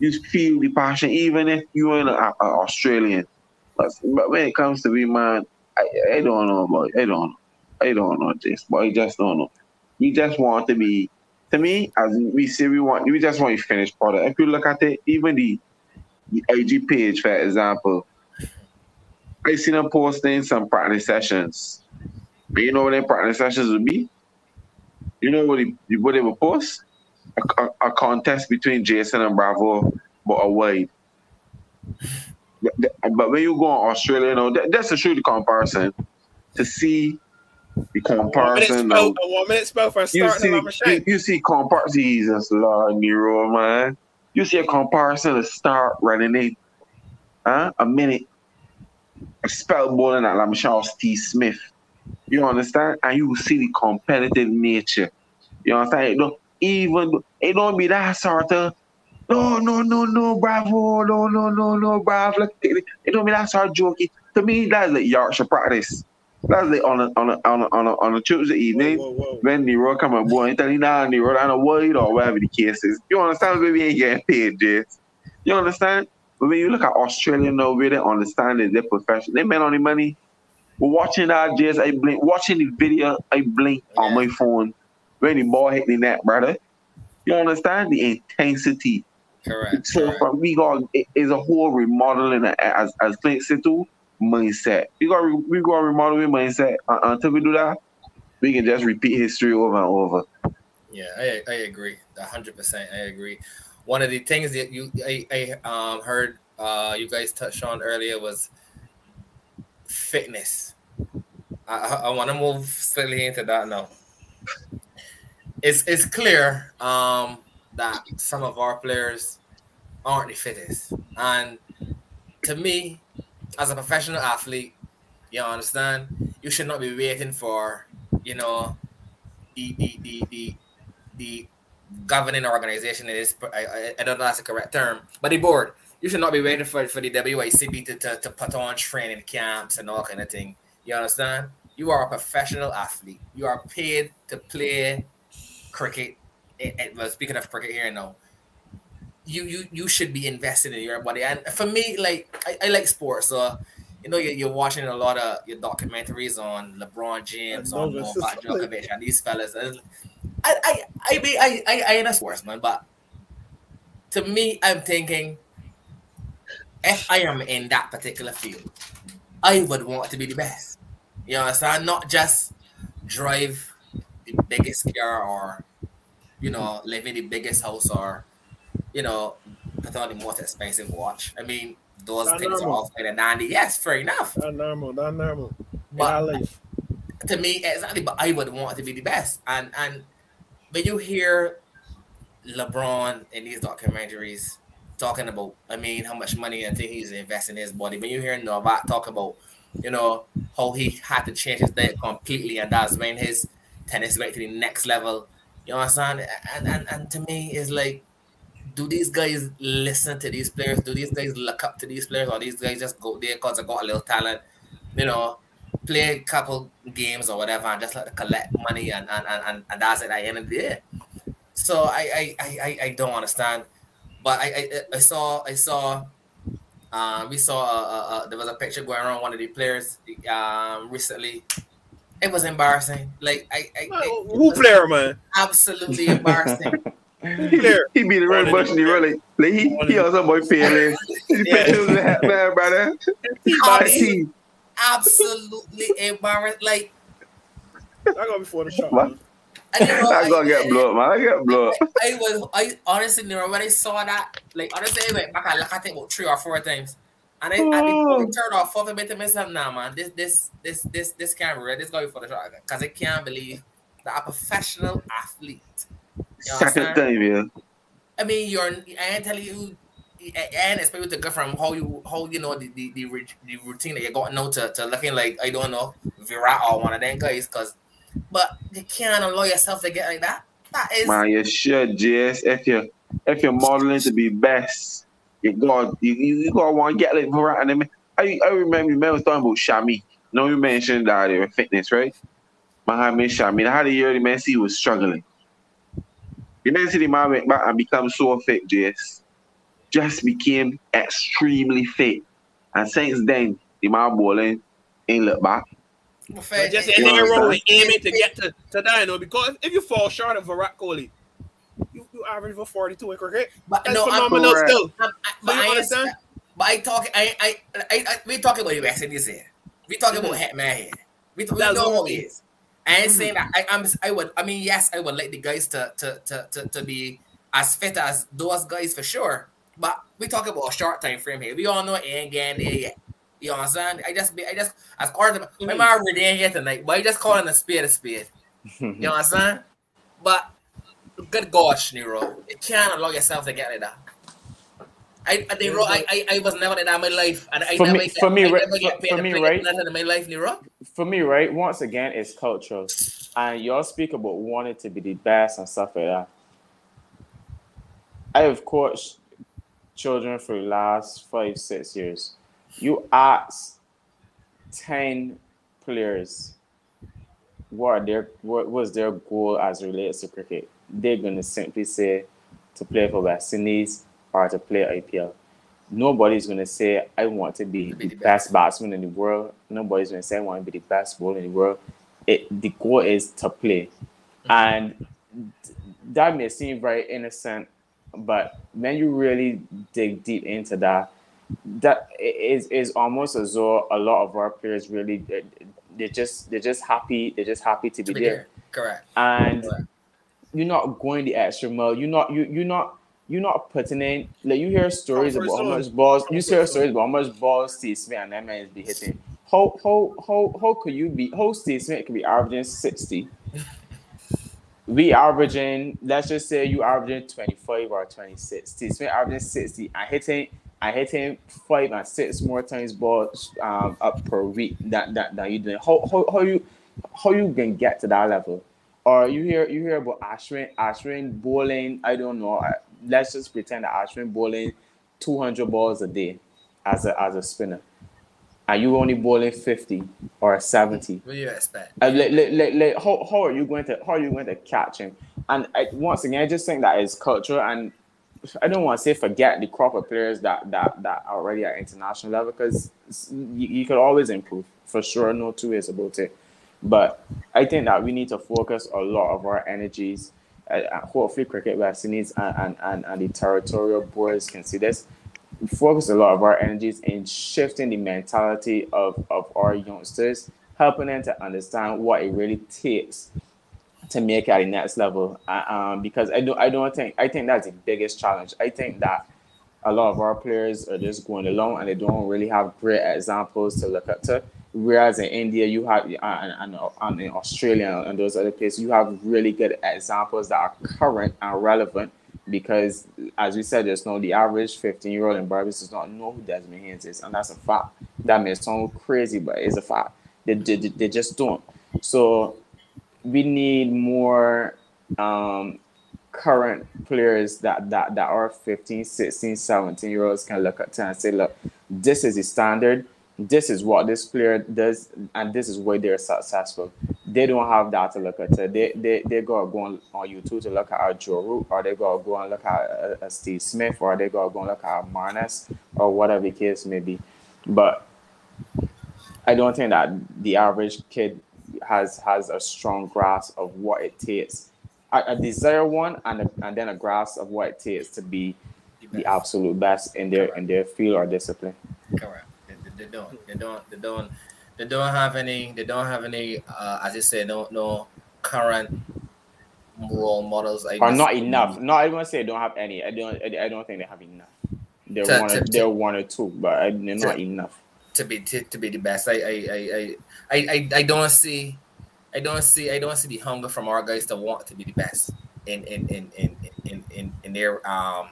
You feel the passion, even if you're an a, a Australian. But, but when it comes to me, man, I, I don't know about I don't know. I don't know this, but I just don't know. We just want to be to me, as we say we want we just want to finish product. If you look at it, even the, the IG page, for example, I seen them posting some practice sessions. And you know what their practice sessions would be? You know what, what they would post? A, a, a contest between Jason and Bravo, but a wide. But when you go on Australia, you know, that, that's a true comparison to see the One minute comparison. spell, of- a one minute spell for you see, a Lama you, Shank. you see comparison. Jesus Lord, Nero, man. You see a comparison to start running in, huh? A minute, a spell bowling at Lamashal T. Smith. You understand? And you will see the competitive nature. You understand? It don't even it don't be that sort of no, no, no, no, bravo, no, no, no, no, bravo. It, don't be that sort of jokey. To me, that's like Yorkshire practice. That's like on a on a on a on a, on a Tuesday evening Whoa, whoa, whoa. when Nero come and boy and tell you now Nero down a wide or whatever the case is. You understand baby ain't getting paid, Jess. You understand? But when you look at Australia now, where they understand that they're professional, they men on the money. But watching that Jess, I blink watching the video, I blink on my phone the ball hit the net, brother. You understand the intensity. Correct. So correct. from we got it is a whole remodeling as as Clint said too, mindset. We got we got to remodel your mindset. Uh, until we do that, we can just repeat history over and over. Yeah, I, I agree. hundred percent, I agree. One of the things that you I, I um heard uh you guys touched on earlier was fitness. I, I, I want to move slightly into that now. It's it's clear um that some of our players aren't the fittest, and to me, as a professional athlete, you understand, you should not be waiting for you know the the the the, the governing organization is I, I, don't know that's the correct term, but the board. You should not be waiting for, for the WICB to, to, to put on training camps and all kind of thing. You understand? You are a professional athlete. You are paid to play cricket. It, it- well, speaking of cricket here now, you you you should be invested in your body. And for me, like I, I like sports, so you know you're, you're watching a lot of your documentaries on LeBron James, on Novak Djokovic, and these fellas. And I I I be I I I ain't a sportsman, but to me, I'm thinking if I am in that particular field, I would want to be the best. You understand? Not just drive the biggest car or you know mm-hmm. live in the biggest house or you know put on the most expensive watch. I mean, those Not things are normal. all kind of dandy. Yes, fair enough. Not normal, not normal. But Yeah, to me exactly but i would want to be the best and and when you hear lebron in these documentaries talking about i mean how much money i think he's investing in his body when you hear novak talk about you know how he had to change his diet completely and that's when his tennis went to the next level you know what i'm saying and and, and to me it's like do these guys listen to these players do these guys look up to these players or these guys just go there because they got a little talent you know play a couple games or whatever and just like collect money and and, and, and, that's it the end of the. So I I, I, I- I don't understand. But I, I I saw I saw um we saw uh, uh, uh, there was a picture going around one of the players um recently. It was embarrassing. Like I, I it Who was player, man? absolutely embarrassing. Who player? He be the red bush in the rolling. Like he, he also boy feeling. He Yeah. picture of man, brother. I see. absolutely embarrassed. Like, I got before the shot. What? man. and you know, I gonna get blown man. I get blown up. I was, I honestly, you know, when I saw that, like, honestly, I went back and looked at it about three or four times. And I, I we turned off, I made to myself, nah, man, this, this, this, this, this camera, this guy for the shot, because I can't believe that a professional athlete. Second time, yeah. I mean, you're, I ain't telling you, and especially to go from how you, how you know the the, the, the routine that you got now to, to looking like I don't know Virat or one of them guys, because, but you can't allow yourself to get like that. That is, Man, you should, JS. If you if you're modeling to be best, you got you, you, you gotta want to get like Virat and them. I I remember you man was talking about Shami. No, you mentioned that they were fitness, right? Mohammed Shami. I had a year the man see he was struggling. You then see the man went back and become so fit, JS. Just became extremely fit. And since then, the man bowling ain't look back. fair- Just it- in You there understand? row aiming to get to, to that, you know, because if you fall short of Virat Kohli, you, you average for 42 in cricket. But That's no, I'm, phenomenal still. I'm, I, but you I understand? understand. But I talk, I, I, I, I we talking about the West Indies here. We talking about Hetmyer here. We, we That's know what how I he mean. is. I ain't saying that. I, I'm. I would. I mean, yes, I would like the guys to to to to, to be as fit as those guys for sure. But we talk about a short time frame here. We all know it ain't getting there yet. You understand? I just, be, I just, as part of my Mhm. man already in here tonight, but I just calling a spade a spade. You understand? But good gosh, Nero, you can't allow yourself to get like that. Ah. I, I, Nero, I, I, I was never like that in my life, and I For never me- get, for me, I right- for- for me, right? in my life, Nero. for me, right, once again, it's cultural. And y'all speak about wanting to be the best and stuff like that. I have coached children for the last five, six years. You ask 10 players what are their what was their goal as it relates to cricket. They're gonna simply say to play for West Indies or to play IPL. Nobody's gonna say I want to be be the best batsman in the world. Nobody's gonna say I want to be the best bowler in the world. It the goal is to play, and that may seem very innocent, but when you really dig deep into that, that is is almost as though a lot of our players really they're just they're just happy they're just happy to be To be there there. Correct. and Correct. you're not going the extra mile. You're not you you're not you're not putting in like you hear stories about how much balls you hear stories about how much balls Steve Smith and them men be hitting. How how how how could you be how Steve Smith could be averaging 60? We averaging, let's just say you averaging 25 or 26. Steve Smith averaging 60 and hitting and him five and six more times balls um, up per week that that, that you doing. How, how how you how you can get to that level? Or you hear you hear about Ashwin Ashwin bowling. I don't know. Let's just pretend that Ashwin bowling 200 balls a day as a as a spinner, and you only bowling 50 or 70. What do you expect? Uh, like, like, like, like, how, how are you going to how are you going to catch him? And I, once again, I just think that is culture, and I don't want to say forget the crop of players that that that already at international level because you, you could always improve for sure. No two ways about it. But I think that we need to focus a lot of our energies. Uh, uh, hopefully, cricket West and, and, and, the territorial boards can see this. Focus a lot of our energies in shifting the mentality of, of our youngsters helping them to understand what it really takes to make it at the next level. Um, because I don't, I don't think, I think that's the biggest challenge. I think that a lot of our players are just going along and they don't really have great examples to look up to. Whereas in India, you have, uh, and, and, and in Australia and those other places, you have really good examples that are current and relevant. Because, as we said, there's no the average 15 year old in Barbados does not know who Desmond Haynes is, and that's a fact. That may sound crazy, but it's a fact. They, they, they just don't. So we need more um, current players that, that, that are 15, 16, 17 year olds can look at and say, look, this is the standard. This is what this player does, and this is why they're successful. They don't have that to look at. They they they go go on, on YouTube to look at a Joe Root, or they go go and look at a, a Steve Smith, or they go go and look at Marnus, or whatever the case may be. But I don't think that the average kid has has a strong grasp of what it takes. A, a desire one and a, and then a grasp of what it takes to be the best. absolute best in their in their field or discipline. Correct. They, they, they don't. They don't. They don't. they don't have any. They don't have any. Uh, as you say, no no current role models. I Or not enough. No, I don't say they don't have any. I don't. I, I don't think they have enough. They're To- one. to- they're one or two, but they're not enough. To be to, to be the best. I I, I I I I don't see I don't see I don't see the hunger from our guys to want to be the best in in in in in, in, in their um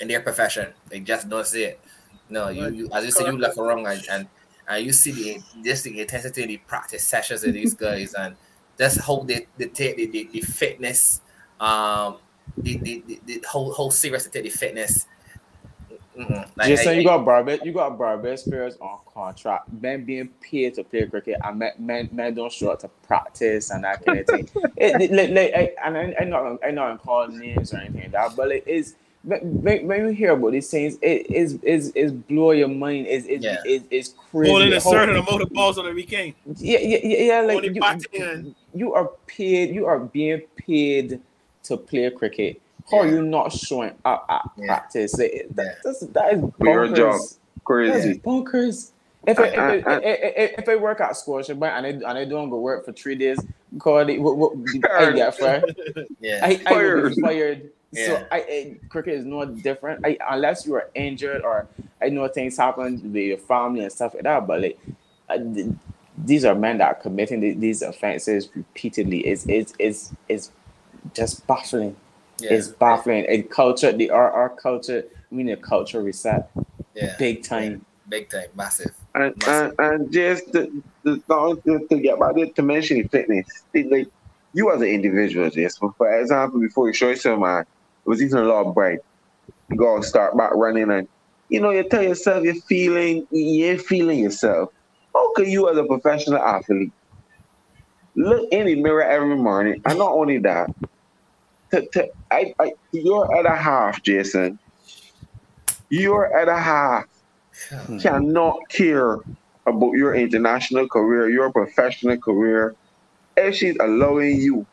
in their profession. They just don't see it. No, you, you as you say you left wrong and, and and you see the just the intensity in the practice sessions of these guys and just how they, they take the, the, the fitness um the, the, the, the whole whole serious to take the fitness. Mm-mm. Like, Just I- saying, you got Barbados, you got Barbados players on contract. Men being paid to play cricket, and men, men, men don't show up to practice and that kind of thing. it, it- like, like, I, and I, I'm not, I'm not call names or anything like that, but it is. When, when when you hear about these things, it is is is blow your mind. Is is Yeah. is, is crazy. Holding a certain amount of balls on the weekend. yeah, yeah, yeah, yeah. Like you, you are paid. You are being paid to play cricket. How are you not showing up at Yeah. practice? Like, Yeah. that, that's, that is Your job. bonkers. That's Crazy. bonkers. If I, if, I, I- I- if, I, if I work at Scotia Bank and I, and I don't go work for three days, God, what, what, I get fired. yeah. I, I will be Fired. fired. Yeah. So I, I cricket is no different. I, unless you are injured or I know things happen with your family and stuff like that. But like, uh, th- these are men that are committing these offenses repeatedly. It's it's it's it's just baffling. Yeah. It's baffling. And culture, the our, our culture, we need a culture reset, Yeah. big time. Big time, massive. And, and, and just the, the thought to, to get back to, to mention fitness, it, like you as an individual, just for, for example, before you show yourself, man, it was eating a lot of bread. You go and start back running, and you know, you tell yourself you're feeling, you're feeling yourself. How can you, as a professional athlete, look in the mirror every morning, and not only that, to, to, I, I, you're at a half, Jason. You're at a half cannot care about your international career, your professional career, if she's allowing you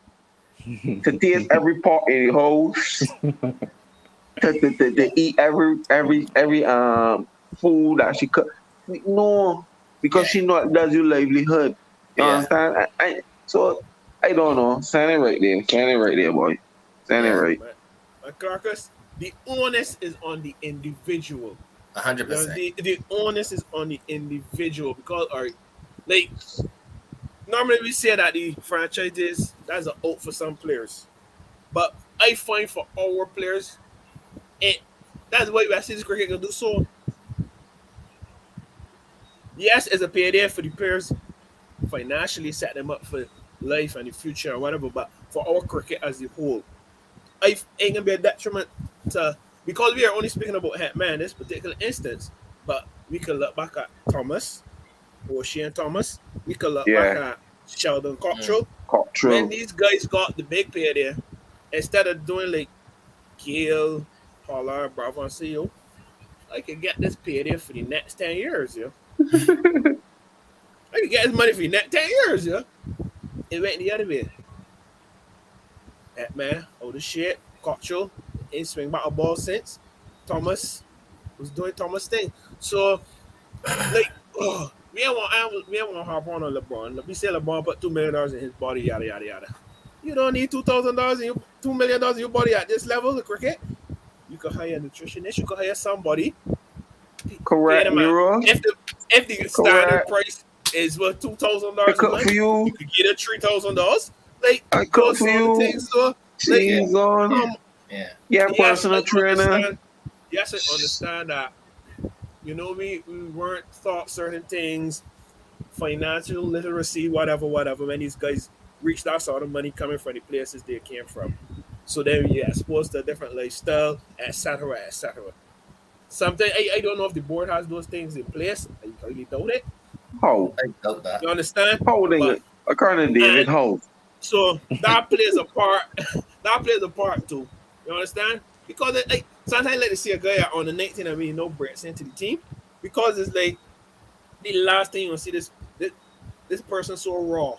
to taste every part in the house, to, to, to, to eat every every every um food that she cook. No, because she know it does you livelihood. You Yeah. understand? I, I, so I don't know. Stand it right there. Stand it right there, boy. Stand it Yeah. right. But, but Carcass, the onus is on the individual. A hundred You know, percent. the, the onus is on the individual because, all right, like normally we say that the franchises that's an out for some players, but I find for our players, it that's why West Indies cricket can do so. Yes, it's a payday for the players, financially set them up for life and the future or whatever. But for our cricket as a whole, I ain't gonna be a detriment to because we are only speaking about Hetmyer in this particular instance, but we could look back at Thomas Oshane Thomas. We could look back at Sheldon Cottrell. Mm. Caught When these guys got the big pay there, instead of doing like Gayle, Pollard, Bravo, and CEO, I could get this pay there for the next 10 years, yeah. I could get this money for the next 10 years, yeah. It went the other way. That man, oh the shit, Cottrell, ain't swing back a ball since. Thomas was doing Thomas thing. So, like, oh, we don't want, we don't want to harp on on LeBron. We say LeBron put two million dollars in his body, yada yada yada. You don't need two thousand dollars in your two million dollars in your body at this level of cricket. You could hire a nutritionist. You could hire somebody. Correct, Pay them out. Nero. If the if the standard price is worth two thousand dollars, you. you could get a three thousand dollars. Like I cook those for sort of you. things. So, Cheese on. um, Yeah. Yeah, personal I trainer. Yes, I understand that. You know, we, we weren't taught certain things, financial literacy, whatever, whatever. When these guys reached that sort of money coming from the places they came from, so then you exposed to a different lifestyle, etc., etc. Something I, I don't know if the board has those things in place. I really doubt it. How? I doubt that. You understand? How they But- according to David, how? So that plays a part. that plays a part too. You understand? Because it, like sometimes I like to see a guy on the 19 and really no breaks into the team because it's like the last thing you see this this, this person so raw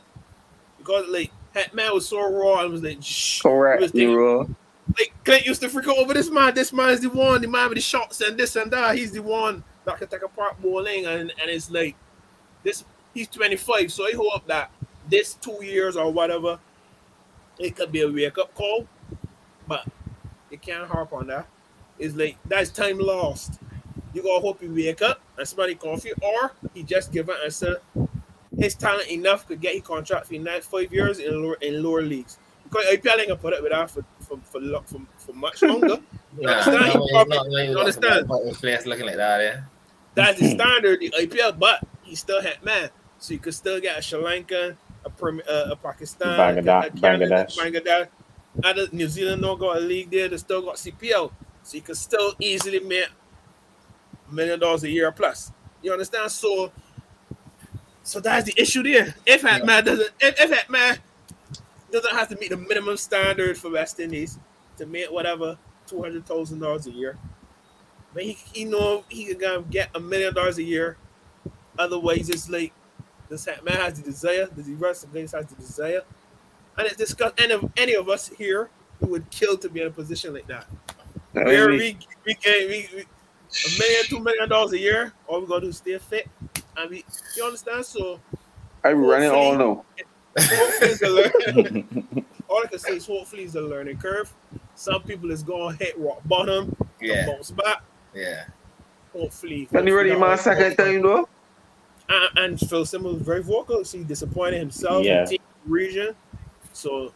because like that man was so raw and was like shh, he was Correct, thinking, Nero. like Clint used to freak out oh, over this man. This man is the one, the man with the shots and this and that. He's the one that can take apart bowling and and it's like this he's 25, so I hope that this two years or whatever, it could be a wake up call. But you can't harp on that. It's like that's time lost. You gotta hope you wake up and somebody call you, or he just give an answer. His talent enough could get his contract for the next five years in lower in lower leagues. Because IPL ain't gonna put up with that for for for, lo- for, for much longer. You Nah, understand? no, probably- not- no, you understand? players looking like that, yeah. That's the standard, the IPL, but he still had man. So you could still get a Sri Lanka, a, Prim- uh, a Pakistan, Bangladesh- Bangladesh. Bangladesh. And New Zealand don't got a league there, they still got CPL. So you can still easily make a million dollars a year plus. You understand? So so that's the issue there. If that Yeah. man doesn't if, if that man doesn't have to meet the minimum standard for West Indies to make whatever two hundred thousand dollars a year. But he, he know he can gonna get a million dollars a year. Otherwise, it's like this man has the desire. The rest of this has the desire, and it's discussed. Any of any of us here who would kill to be in a position like that, I where mean, we we can we, we a million, two million dollars a year. All we gotta do is stay fit. I mean, you understand? So I be running all now. hopefully it's a all I can say is hopefully it's a learning curve. Some people is gonna hit rock bottom, Yeah, bounce back. yeah. Hopefully, Can you ready my second time though? And, and Phil Simmons was very vocal. So he disappointed himself Yeah. in team region. So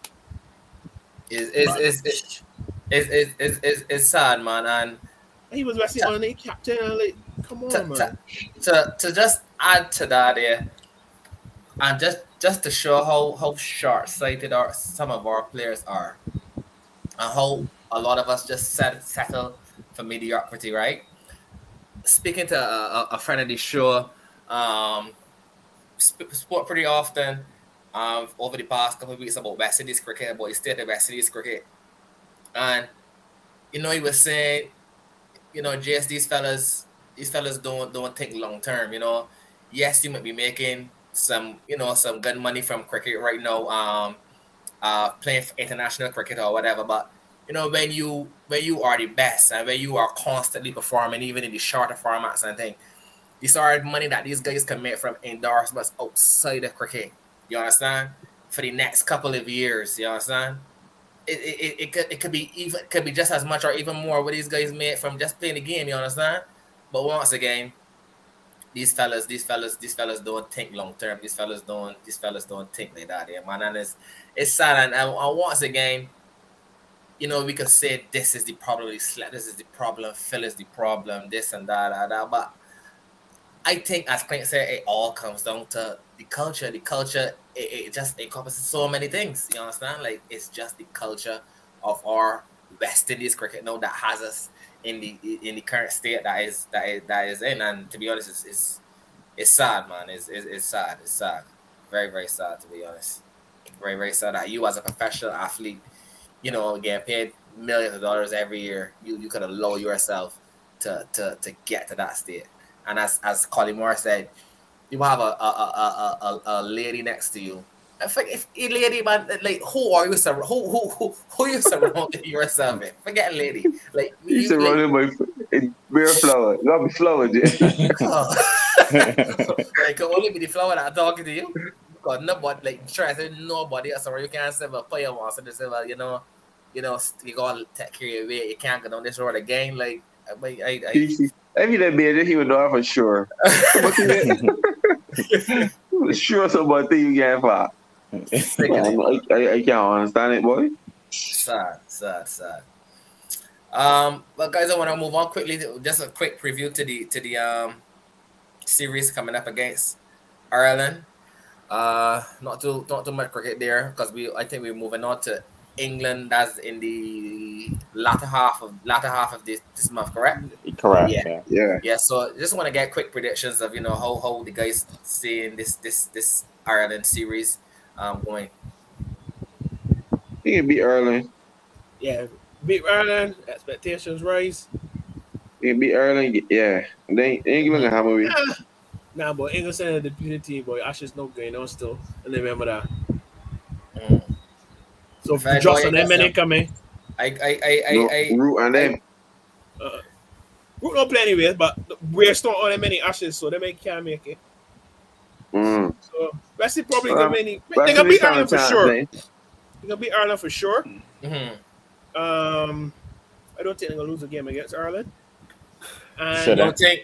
It's it's it's it's it's, it's, it's, it's, it's sad, man, and he was resting on the captain. And like, come on, to, man. to, to, to just add to that there, and just just to show how how short sighted our some of our players are, and how a lot of us just set, settle for mediocrity, right? Speaking to a, a- a friend of the show, um, sport pretty often. Um, over the past couple of weeks about West Indies cricket, about the state of West Indies cricket, and you know he was saying, you know, just these fellas these fellas don't don't think long term. You know, yes, you might be making some you know some good money from cricket right now, um, uh, playing international cricket or whatever. But you know, when you when you are the best and when you are constantly performing, even in the shorter formats and thing, sort of money that these guys can make from endorsements outside of cricket. You understand? For the next couple of years, you understand? It, it, it, could it could be even could be just as much or even more what these guys made from just playing the game. You understand? But once again, these fellas, these fellas, these fellas don't think long term. These fellas don't. These fellas don't think like that, yeah, man. And it's it's sad. And, and, and once again, you know, we could say this is the problem. This is the problem. Phil is the problem. This and that, that, that. But I think, as Clint said, it all comes down to the culture. The culture, it, it just encompasses so many things. You understand? Like it's just the culture of our West Indies cricket now that has us in the in the current state that is that is that is in. And to be honest, it's it's, it's sad, man. It's, it's it's sad. It's sad. Very very sad to be honest. Very very sad that you as a professional athlete, you know, getting paid millions of dollars every year, you you could allow yourself to to to get to that state. And as as Colin Moore said, you have a a, a, a, a, a lady next to you. I think if a lady man, like who are you sur- who who who who you surrounding yourself with? Forget lady. Like You by f- bare flower. Got me flower, Jay. Oh. like, could only be the flower that i talking to you. Because nobody like say nobody else around. You can't say well player wants to say well, you know, you know, you gotta take care of it. You can't go down this road again. Like I I, I, I mean, that man, he would know for sure. But you- sure, somebody you get for. I, I, I, I can't understand it, boy. Sad, sad, sad. Um, but guys, I want to move on quickly. Just a quick preview to the to the um series coming up against Ireland. Uh, not too not too much cricket there because we I think we're moving on to England. as in the latter half of latter half of this this month, correct? Correct. Yeah. Yeah. Yeah. Yeah. So just want to get quick predictions of you know how how the guys seeing this this this Ireland series um going. He can beat Ireland. yeah, beat Ireland, expectations rise. He can beat Ireland. Yeah. And then England can hammer me. Nah, boy, England sending the defeated team, boy. Ashes no going on still, and remember that. So Fair just boy, on them yes, men coming. I I I I, No, I root on them. Uh, we don't play anyways, but we're still on them many ashes, so they may can't make it. Mm. So Wesley probably Um, gonna many. But They gonna beat Ireland for sure. man. They gonna beat Ireland for sure. Um, I don't think they're gonna lose a game against Ireland. And Should Don't think.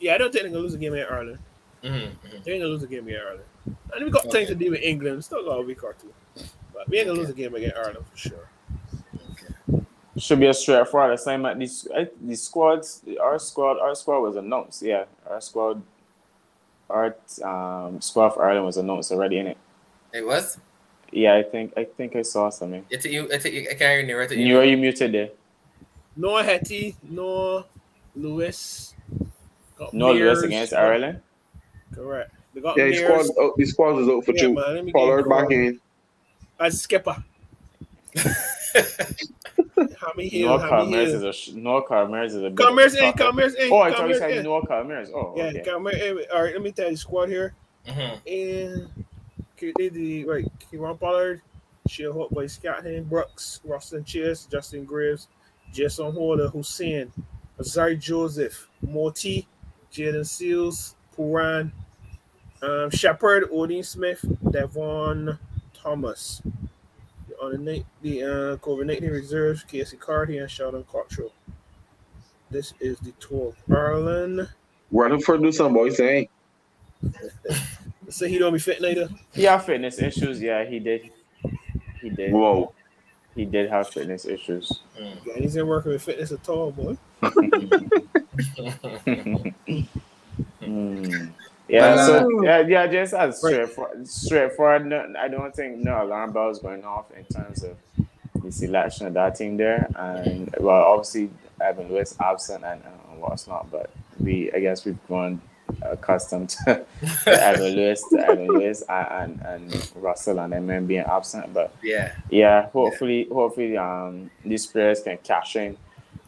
yeah, I don't think they're gonna lose a game against Ireland. Mhm, mhm. They ain't gonna lose a game against Ireland. And we got Okay. things to do with England. Still got a week or two. But we ain't gonna lose a game against Ireland for sure. Should be a straightforward assignment. These uh, these squads, our squad, our squad was announced. Yeah, our squad, our um squad for Ireland was announced already in it. It was. Yeah, I think I think I saw something. It's think you. It's think you. I can't hear you. near it. You are you muted there? No Hetty, no Lewis. Got No Lewis against Ireland. Correct. They got Yeah, the Mears. squad's out, the squad is out for Yeah, two. man, Pollard back in. As skipper. Hammy Hill, Noah Hammy Calmers Hill. is a sh- Noah Calmers is a bit Calmers in, shocker. In. Oh, I thought you Calmers said in. Noah Calmers. Oh, Yeah, okay. Calmers. All right, let me tell you squad here. Mhm. And okay, they the right, Kieron Pollard, Shai Hope, Boy Scott Hen, Brooks, Roston Chase, Justin Greaves, Jason Holder, Hosein, Alzarri Joseph, Motie, Jayden Seales, Pooran, um, Shepherd, Odean Smith, Devon Thomas. On the night, the uh, COVID 19 reserves, Keacy Carty and Sheldon Cottrell. This is the tour of Ireland. Running for do some boys saying. So he don't be fit later. He had fitness issues. Yeah, he did. He did. Whoa. He did have fitness issues. Mm. Yeah, he's in working with fitness at all, boy. Mm. Yeah, But, so yeah, yeah, just as straightforward. straightforward no, I don't think no alarm bells going off in terms of the selection of that team there, and well, obviously Evin Lewis absent and, and what's not, but we I guess we've grown accustomed to, to Evin Lewis, to Evin Lewis, and, and and Russell and them being absent, but Yeah. yeah, hopefully, hopefully, um, these players can cash in,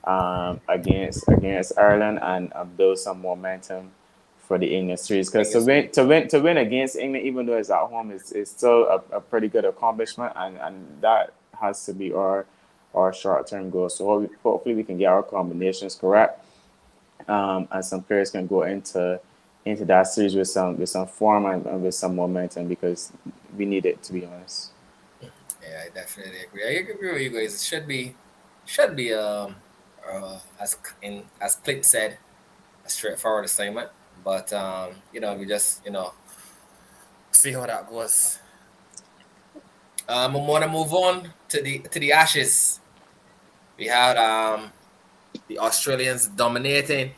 um, against against Ireland and uh, build some momentum for the England series. Because to win, to win, to win against England, even though it's at home, is is still a, a pretty good accomplishment, and and that has to be our our short term goal. So hopefully, we can get our combinations correct, um, and some players can go into into that series with some with some form and, and with some momentum because we need it to be honest. Yeah, I definitely agree. I agree with you guys. It should be, should be um, uh, as in as Clint said, a straightforward assignment. But um, you know, we just you know see how that goes. Um, I want to move on to the to the Ashes. We had um the Australians dominating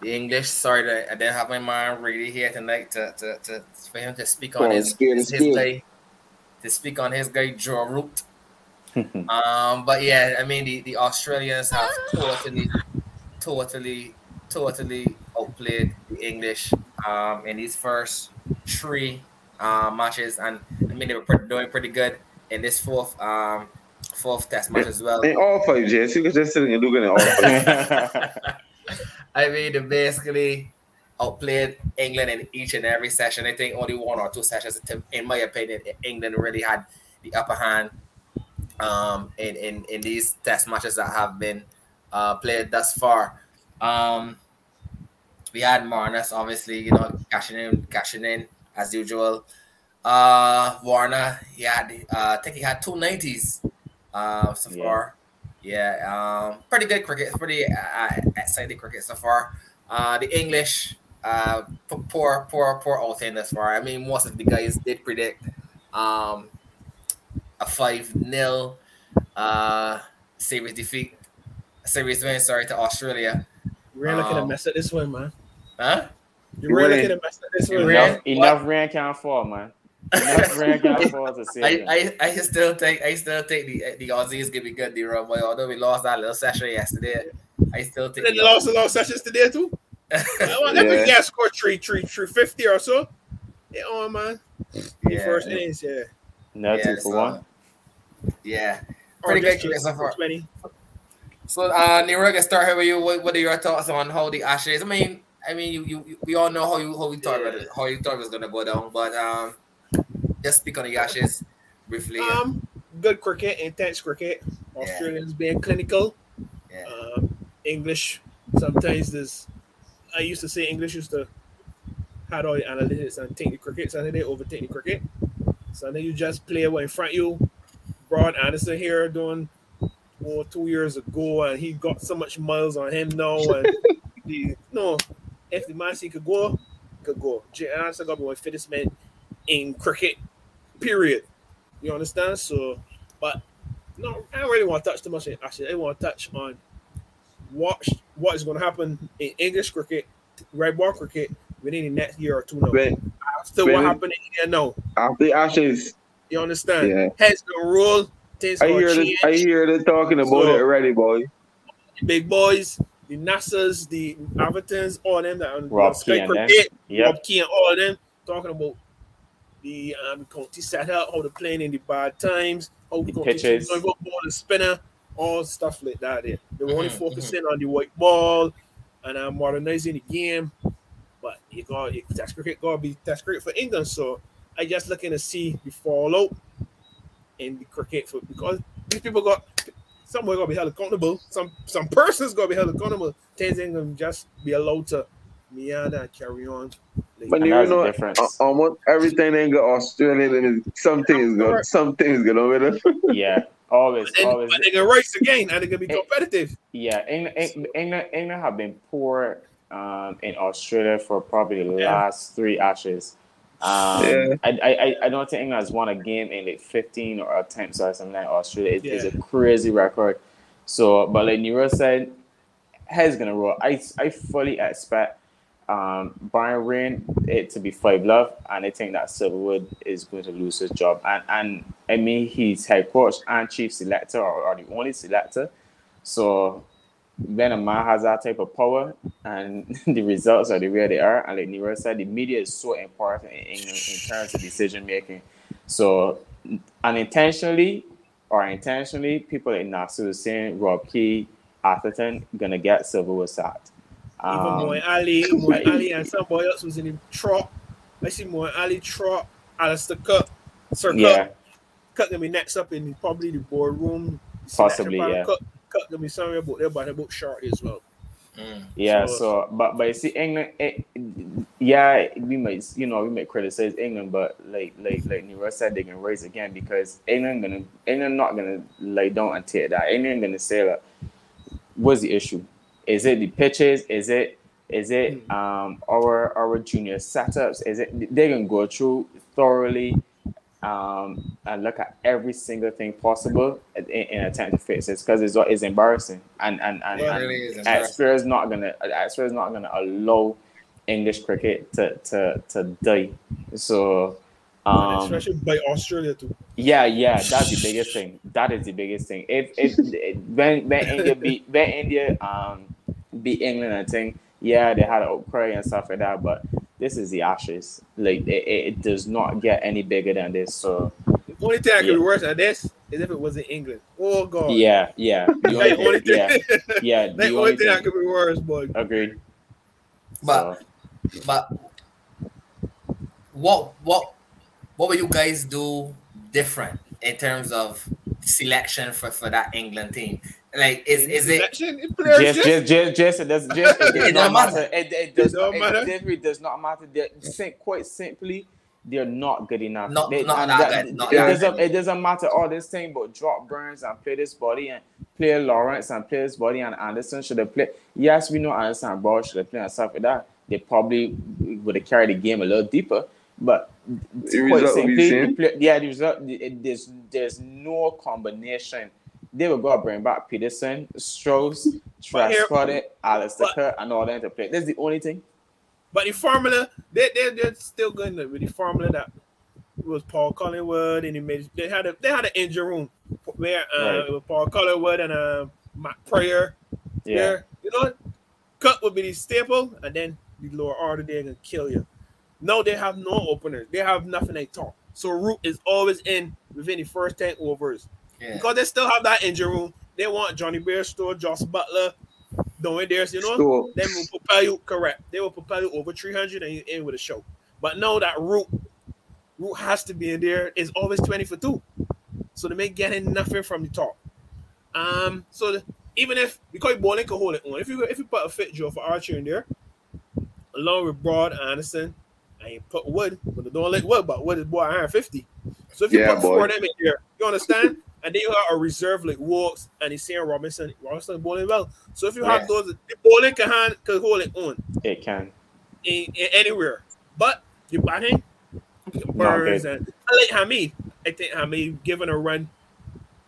the English. Sorry I didn't have my man really here tonight to, to, to for him to speak on Oh, his, good, his, guy to speak on his guy Joe Root. Um, but yeah, I mean the, the Australians have totally, totally, totally outplayed English um, in these first three uh, matches, and I mean they were pretty, doing pretty good in this fourth um, fourth Test match as well. In all five, Jess, you can just sit and look at all five. I mean, they basically outplayed England in each and every session. I think only one or two sessions, in my opinion, England really had the upper hand um, in, in, in these test matches that have been uh, played thus far. Um, we had Marnus, obviously, you know, cashing in, cashing in as usual. Uh, Warner, he had, uh, I think he had two nineties uh, so Yeah. far. Yeah, um, pretty good cricket, pretty uh, exciting cricket so far. Uh, the English, uh, poor, poor, poor outing thus far. I mean, most of the guys did predict um, a five 0 uh, series defeat, series win. Sorry to Australia. Have Um, messed up this one, man. Huh? You You really could have messed up this one. enough, enough rain can't fall, man. Enough rain can't fall to save I. I, I still think I still think the the Aussies give me good the run, boy. Although we lost that little session yesterday, I still think They the lost a lot of sessions today too. I want Yeah. every guy score three, three, three fifty or so. Yeah, on man. The Yeah. first innings, yeah. no Yeah, two so- for one. yeah. Pretty just good chase so far. Twenty. So, uh, Nero, I can start here with you. What, what are your thoughts on how the Ashes? I mean, I mean, you, you, you- we all know how you how we thought about it, how you thought it was gonna go down, but um, just speak on the Ashes briefly. Um, good cricket, intense cricket. Australians being clinical. Yeah. Um, English sometimes there's. I used to say English used to had all the analytics and take the cricket, Sunday they overtake the cricket. Sunday you just play what in front of you. Broad Anderson here doing well, two years ago, and he got so much miles on him now. And the, no, if the man he could go, could go. Got to be one fittest man in cricket, period. You understand? So, but no, I don't really want to touch too much. Actually, I want to touch on what what is going to happen in English cricket, red ball cricket within the next year or two. Now, When, after when- what happened in India, now after the Ashes, you understand? Yeah. Heads gonna roll. Things I hear the, I hear them talking about So- it already, boy. big boys, the Nassers, the Athertons, all them that are Rob Sky Key and them. Cricket, Yep. Rob Key and all of them talking about the um county setup, how they're playing in the bad times, how the The county pitches. going about ball and spinner, all stuff like that. There, they were only Mhm, focusing on the white ball and uh, modernizing the game. But you got you, Test cricket got to be Test cricket for England. So I just looking to see the fallout in the cricket for because these people got somewhere gonna be held accountable. Some some persons gonna be held accountable. Things ain't gonna just be allowed to meander and carry on. Like, But you know, difference. uh, almost everything ain't got Australian and something is good. Something is good over there. Yeah, always, and, always. but they can race again and they're gonna be competitive. Yeah, England, Eng- England, England have been poor um, in Australia for probably the Yeah. last three Ashes. Um, Yeah. I, I, I- don't think England has won a game in like 15 or attempts or something like Australia. It- It's a crazy record. So, but like Nero said, heads gonna roll. I, I fully expect um, Rain it to be five love, and I think that Silverwood is going to lose his job. And and I mean he's head coach and chief selector, or, or the only selector. So when a man has that type of power and the results are the way they are, and like Nero said, the media is so important in England in terms of decision making. So unintentionally or intentionally, people like Nasser Hussain Rob Key, Atherton gonna get Silverwood sacked. Even Um, Moy Ali, Moy Ali, and somebody else was in the trot. I see Moy Ali trot, Alastair Cook, Sir yeah, Cook. Cook gonna be next up in probably the boardroom. Possibly, yeah. Cook, Cook gonna be somewhere about there, but about short as well. Mm. Yeah, So- so but but you see England, it, yeah, we might you know we might criticize England, but like like like Nero said, they can raise again because England gonna England not gonna lay down and take that. England gonna say that. What's the issue? Is it the pitches? Is it is it um our our junior setups? Is it they can go through thoroughly um and look at every single thing possible in, in attempt to fix it because it's it's embarrassing and and and, and really is embarrassing. Is not gonna Expert is not gonna allow English cricket to to to die. So um especially by Australia too. yeah, yeah, that's the biggest thing. That is the biggest thing. If if when when India beat when India um beat England I think yeah they had an outcry and stuff like that, but this is the Ashes. Like it, it, it does not get any bigger than this. So The only thing that could be worse than this is if it was in England. Oh god. yeah, yeah, the only the only thing, thing. yeah, yeah, That's the the only only thing that thing. could be worse, boy. Agreed. But So, but what what what will you guys do different in terms of selection for, for that England team? Like is is it Selection, it players just, just- just, just, just, it does, just, it does It not don't matter. matter. It, it does It don't matter. It literally does not matter. They're, sim- quite simply, they're not good enough. Not- They- not and that good, not it that doesn't. good. It doesn't matter all this thing but drop Burns and play this body and play Lawrence and play this body and Anderson should have played. Yes, we know Anderson and Ball should have played and stuff like that. They probably would have carried the game a little deeper, but The quite result will be simply, the play- yeah, the result, it, there's there's no combination. They were going to bring back Pietersen, Strauss, Trescothick, Alistair Kerr, and all them to play. That's the only thing. But the formula, they they they're still going with the formula that was Paul Collingwood, and he made they had a they had an engine room where uh, Right. it was Paul Collingwood and uh, Matt Prior. Yeah, There, you know, cut would be the staple, and then the lower order they're gonna kill you. No, they have no openers. They have nothing they talk. So Root is always in within the first ten overs yeah. because they still have that engine room. They want Jonny Bairstow, Jos Buttler, doing theirs. You know, So they will propel you correct. They will propel you over 300 and you in with a show. But no, that root, root has to be in there. It's always 20 for two. So they make getting nothing from the top. Um, so the, even if because bowling can hold it on, if you if you put a fit Jofra Archer in there, along with Broad Anderson, I ain't put wood, but it don't like wood, but wood is boy 150. So if you Yeah, put boy. four of them in there, you understand? And then you have a reserve like Woakes and he's saying Robinson, Robinson bowling well. So if you have Yeah. those, the bowling can hand can hold it on It can. in, in anywhere. But you batting, Burns and I like Hameed. I think Hameed given a run,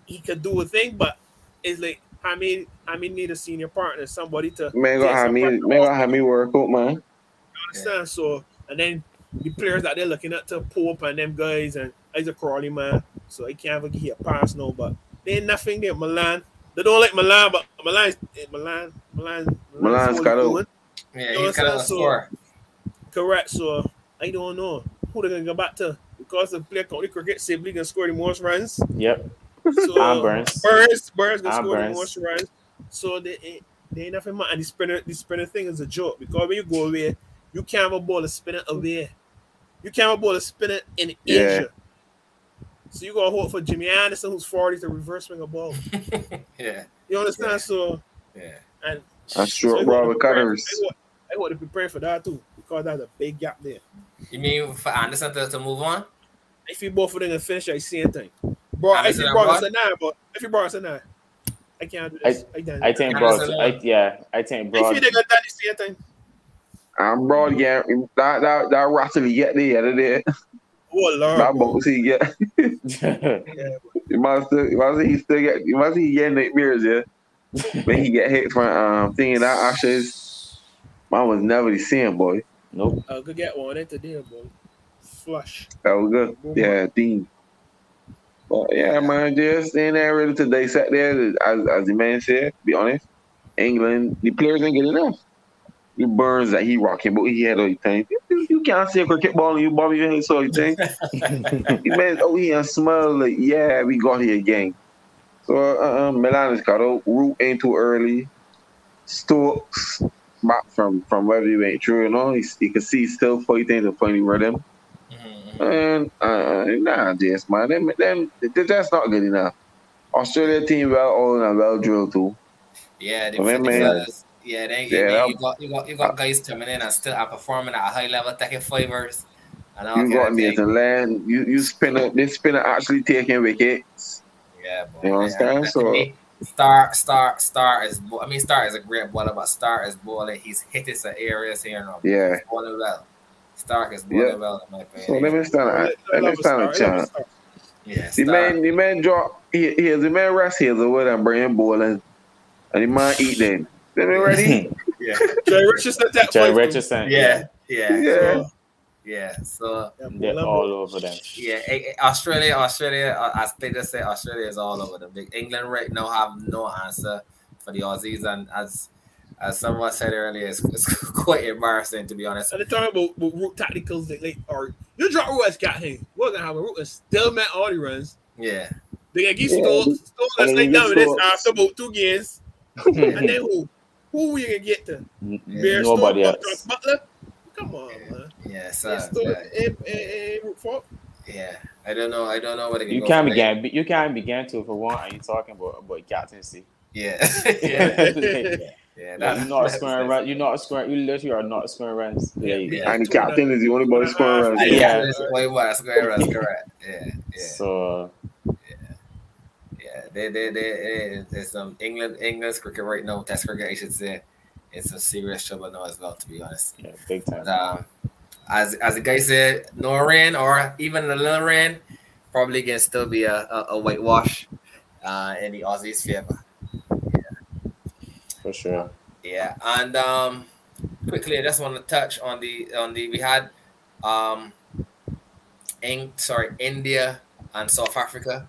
he could do a thing, but it's like Hameed Hameed need a senior partner, somebody to Man, gonna take have some me, pressure man, off. gonna have me work out, man. You understand? So and then the players that they're looking at to Pope and them guys and he's a Crawley man, so he can't even get a pass no, but they ain't nothing there. Malan. They don't like Malan, but Malan eh, Malan Malan Malan's got out. Yeah, You he's kind of a? So- Correct. So I don't know who they're gonna go back to because the player county cricket simply gonna score the most runs. Yep. So And Burns. Burns, Burns gonna And score Burns. the most runs. So they ain't they ain't nothing much. And the spinner, the spinner thing is a joke because when you go away, you can't have a ball a spinner away. You can't have a ball a spinner in Yeah. Asia. So you gotta hope for Jimmy Anderson, who's 40, to reverse swing a ball. yeah, You understand? Yeah. So yeah. and That's so short I want Robert Cutters. I want, to prepare for that too because there's a big gap there. You mean for Anderson to, to move on? If you both of them finish at the same thing, bro. If Anderson you and brought us a nine, but if you brought us a nine, I can't do this. I, done. I think Anderson Broad. alone. I, yeah, I think If Broad. you nigga done the same thing, I'm broad, yeah. That that that rattle he get there, other day. lord, That bro. box he. Yeah, You must still, you must he still get, you must he get nightmares, yeah. When he get hit from um thinking that ashes, man was never the same, boy. nope. I could get one into there, boy. Flush. That was good. Yeah, Dean. But yeah, man, just ain't that ready to dissect there. As as the man said, be honest, England, the players ain't good enough. The burns that he rocking, but he had all the time. You, you can't see a cricket ball and you bobby your head, so you think. He man, oh, he and smell like, yeah, we got here again. So, uh, uh, Malan is got out. Root ain't too early. Stokes back from from wherever he went through, you know. He, you can see still fighting the rhythm. Mhm. And uh, nah, just man, them, them, that's not good enough. Australia team well all and well drilled too. Yeah, the, Oh, man, the man. Fellas. Yeah, then Yeah, you, that- you got you got you got guys coming in and still are performing at a high level, taking flavors. And all You kind got of there thing. to land. You you spinner, this spinner actually taking wickets. Yeah, boy. You understand? And to So- me, Star, Star, Star is. I mean, Star is a great bowler, but Star is bowling. He's hitting some areas here now. Yeah. He's bowling well. Starc is bowling Yeah. well, in my opinion. So let me stand. I Let me love a stand a star. A chance. star. yeah, The man, the man drop. He, here's the man rest here the wood and bring him bowling, and the man eat then. Let me ready. yeah, Jerry Richardson, that Jerry fight, Richardson. yeah, yeah, Yeah. yeah. So Yeah, They're love all over them. yeah, A- A- Australia, Australia. uh, As they just say, Australia is all over the big. England right now have no answer for the Aussies, and as as someone said earlier, it's, it's quite embarrassing to be honest. And they're talking about, about root tacticals that like are you drop root as got him. We're gonna have a root and still met all the runs. Yeah, They gonna get Yeah, stole they- stole and us they like get down with this Stokes. after about two games. and then who? Who are we gonna get to? Bear Nobody Stokes, else. Buttler? Come on, man. yeah, so yeah, yeah. I don't know. I don't know what they can You go can't for next- begin. You can't begin to for one, Are you talking about about captaincy. Yeah, yeah, yeah. yeah. Like, you're not scoring runs. You're not scoring. You literally are not scoring runs. Yeah, Like, yeah. and the captain is the only boy scoring runs. Yeah, Yeah. yeah. That's way correct. Yeah, yeah, So yeah. They, they, they, there's some England, England's cricket right now. Test cricket, I should say. It's some serious trouble now as well, to be honest. yeah, big time. But, um, as as the guy said, no rain or even a little rain, probably can still be a, a, a whitewash uh, in the Aussies' favor. Yeah. For sure. Yeah, and um, quickly, I just want to touch on the on the we had um, in sorry India and South Africa,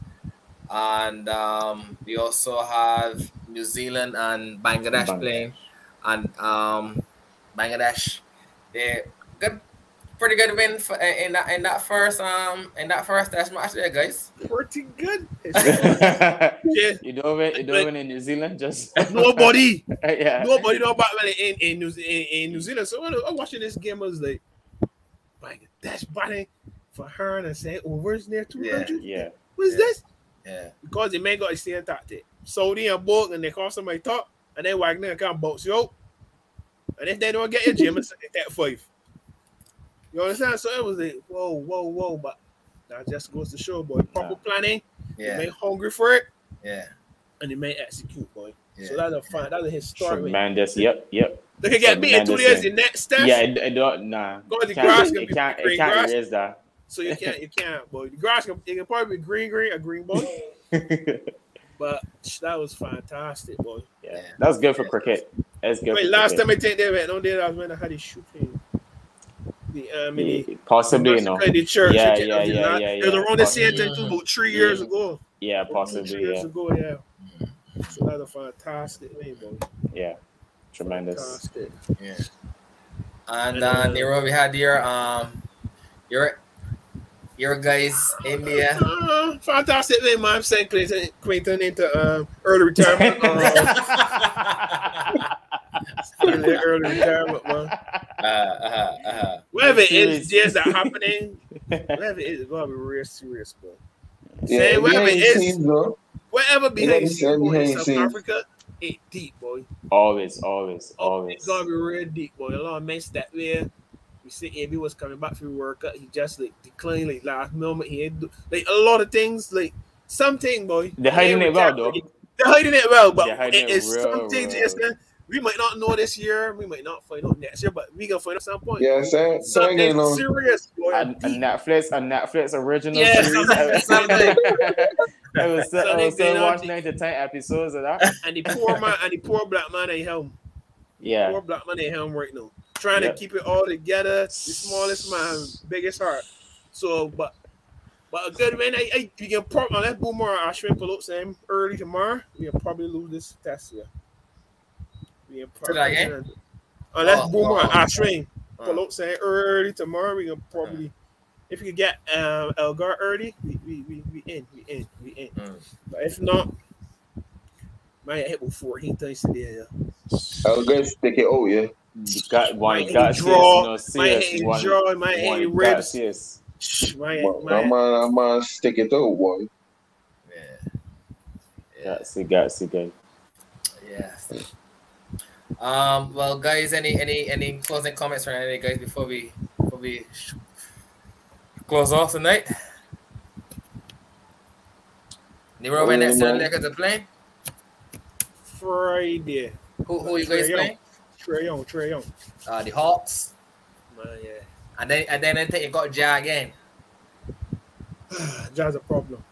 and um, we also have New Zealand and Bangladesh Bangladesh. playing, and um, Bangladesh they good, pretty good win for, in that in that first um in that first test match there, guys. pretty good. yeah. you yeah. doing it? You doing it in New Zealand? Just Nobody, yeah. nobody know about man in, in, New, in, in New Zealand. So when I was watching this game, I was like, Bangladesh batting for her and saying, oh, where's near 200? Yeah. What is Yeah. this? Yeah, Because the man got a same tactic. Southee and Borg and they call somebody top, and then Wagner can box you out. And if they don't get your gym, it's that five. You understand? So it was like, whoa, whoa, whoa. But that just goes to show, boy. Proper planning. They Yeah, make hungry for it yeah, and they may execute, boy. yeah. So that's a fun, that's a historic. win. Tremendous. Yep, yep. They can get beat in two Tremendous days. The next step. Yeah, it, it don't nah. Go to the It grass can't, it can't, green it can't grass. erase that. So you can't, you can't, boy. The grass can, it can probably be green, green, a green, boy. But that was fantastic, boy. yeah, that was good for cricket. That's good. Wait, for last cricket. time I think they went on there, I was when I had a shooting. The um, in the Possibly, you know. the church. Yeah, it yeah, yeah, not- yeah, It was yeah. around the same time too, about three years Yeah. ago. Yeah, Three possibly. years Yeah, ago, yeah. So that's a fantastic win, boy. yeah. Tremendous. Fantastic. Yeah. And uh, Nero, we had your um, your your guys India. Uh, fantastic win, man. St. Clinton, Quinton into um, early retirement. Uh, into early retirement, man. uh, uh, uh, Whatever it Serious. is, just that happening. Whatever it is, it's gonna be real serious, bro. Yeah, Say whatever behind it is, scenes, though. whatever behind Yeah, in South scenes. Africa, it deep, boy. always, always, always. it's gonna be real deep, boy. A lot of men that there. We see AB was coming back from work. uh, He just like declined like last moment. He had like a lot of things, like something, boy. They're hiding it well, though. They're hiding it well, but They're hiding it it is real, something. real. Just, uh, we might not know this year. We might not find out next year, but we gonna find out some point. Yeah, same, same something thing, though. serious, boy. a, a. Netflix, a Netflix original Yeah, series. something- something. I was still, I was still watching nine to ten episodes of that. and the poor man and the poor black man at helm. Yeah, Poor black man at home right now. Trying Yep. to keep it all together. The smallest man, biggest heart. So, but but a good man, I, I we can probably unless Bumrah or Ashwin pull up same early tomorrow, we can probably lose this test here. We can Say that again? unless Oh, Bumrah or oh, Ashwin uh, pull up saying early tomorrow, we can probably if we get um Elgar early, we we, we, we in, we in, we in. Mm. But if not, might hit with 14 times today, yeah. I'll go stick it out, yeah. you got one Might got hit draw, serious, no might serious, hit one, draw, might one hit got ribs. serious. Shh, Might, But might, I'm gonna, I'm gonna stick it out, boy. yeah. Yeah. Got see, got see, good. Yeah. Um. Well, guys, any any any closing comments from any guys before we before we sh- close off tonight? Nero, when next time Lakers are playing? Friday. Who who you guys Trae Young. playing? Trae Young, Trae Young. Uh, the Hawks. Man, yeah. And then and then I think you got Ja again. Jazz a problem.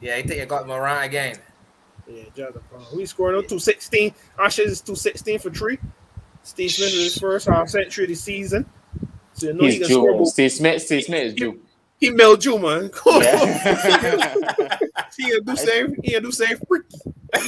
Yeah, I think you got Morant again. Yeah, Jazz a problem. We scoring on 216? Ashes is 216 for three. Steve Smith is his first half century of the season. So you know he He's can score. Jew. Steve Smith. Steve Smith is Jew. He Mel Jew, man. Yeah. he can do same. He can do same freaky.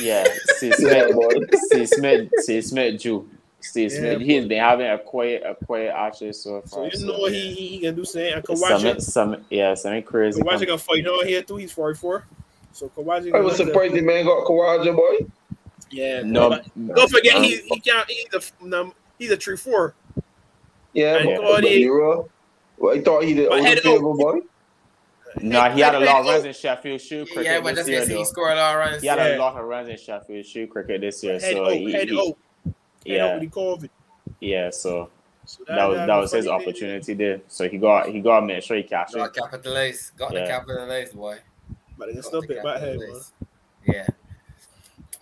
Yeah. Steve Yeah, Smith. boy. Steve Smith. Steve Smith Jew. Steve Yeah, Smith. boy. He's been having a quiet, a quiet Ashes so far. So far. you so, know yeah. he, he can do same. And Some, Khawaja, some, yeah, something crazy. Khawaja come- can fight on here too. He's 44. So Khawaja. I was surprised the man got Khawaja, boy. Yeah. No, but don't forget he he can't. He's a num- he's a true four. Yeah, And but, Cody- but Nero, well, I thought he did But over head favor, boy. Nah, he had a lot of runs in Sheffield Shield cricket Yeah, but this just year, because he scored a lot of runs. He had Yeah. a lot of runs in Sheffield Shield cricket this year, Head so out, he, head he- out, yeah, with the COVID. yeah. So So that was that was his opportunity there. So he got he got to make sure he cashed Got it. capitalized. Got the Yeah. capitalized, boy. But it's still the pick back head, man. Yeah.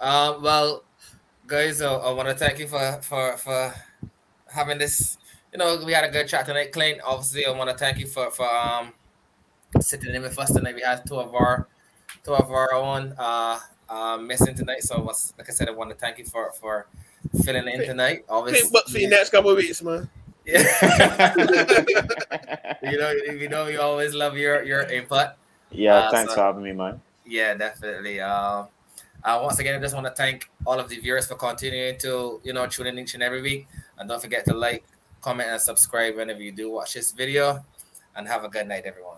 Um. Well, guys, uh, I want to thank you for for for having this. You know, we had a good chat tonight, Clint. Obviously, I want to thank you for for um sitting in with us tonight. We had two of our two of our own uh, uh missing tonight. So, I was, like I said, I want to thank you for for filling in tonight. Obviously, Pick butt for the next couple of weeks, man. Yeah. you know, you know, we always love your your input. yeah, Uh, thanks so- for having me, man. Yeah, definitely. Um, uh, once again, I just want to thank all of the viewers for continuing to, you know, tune in each and every week. And don't forget to like, comment, and subscribe whenever you do watch this video. And have a good night, everyone.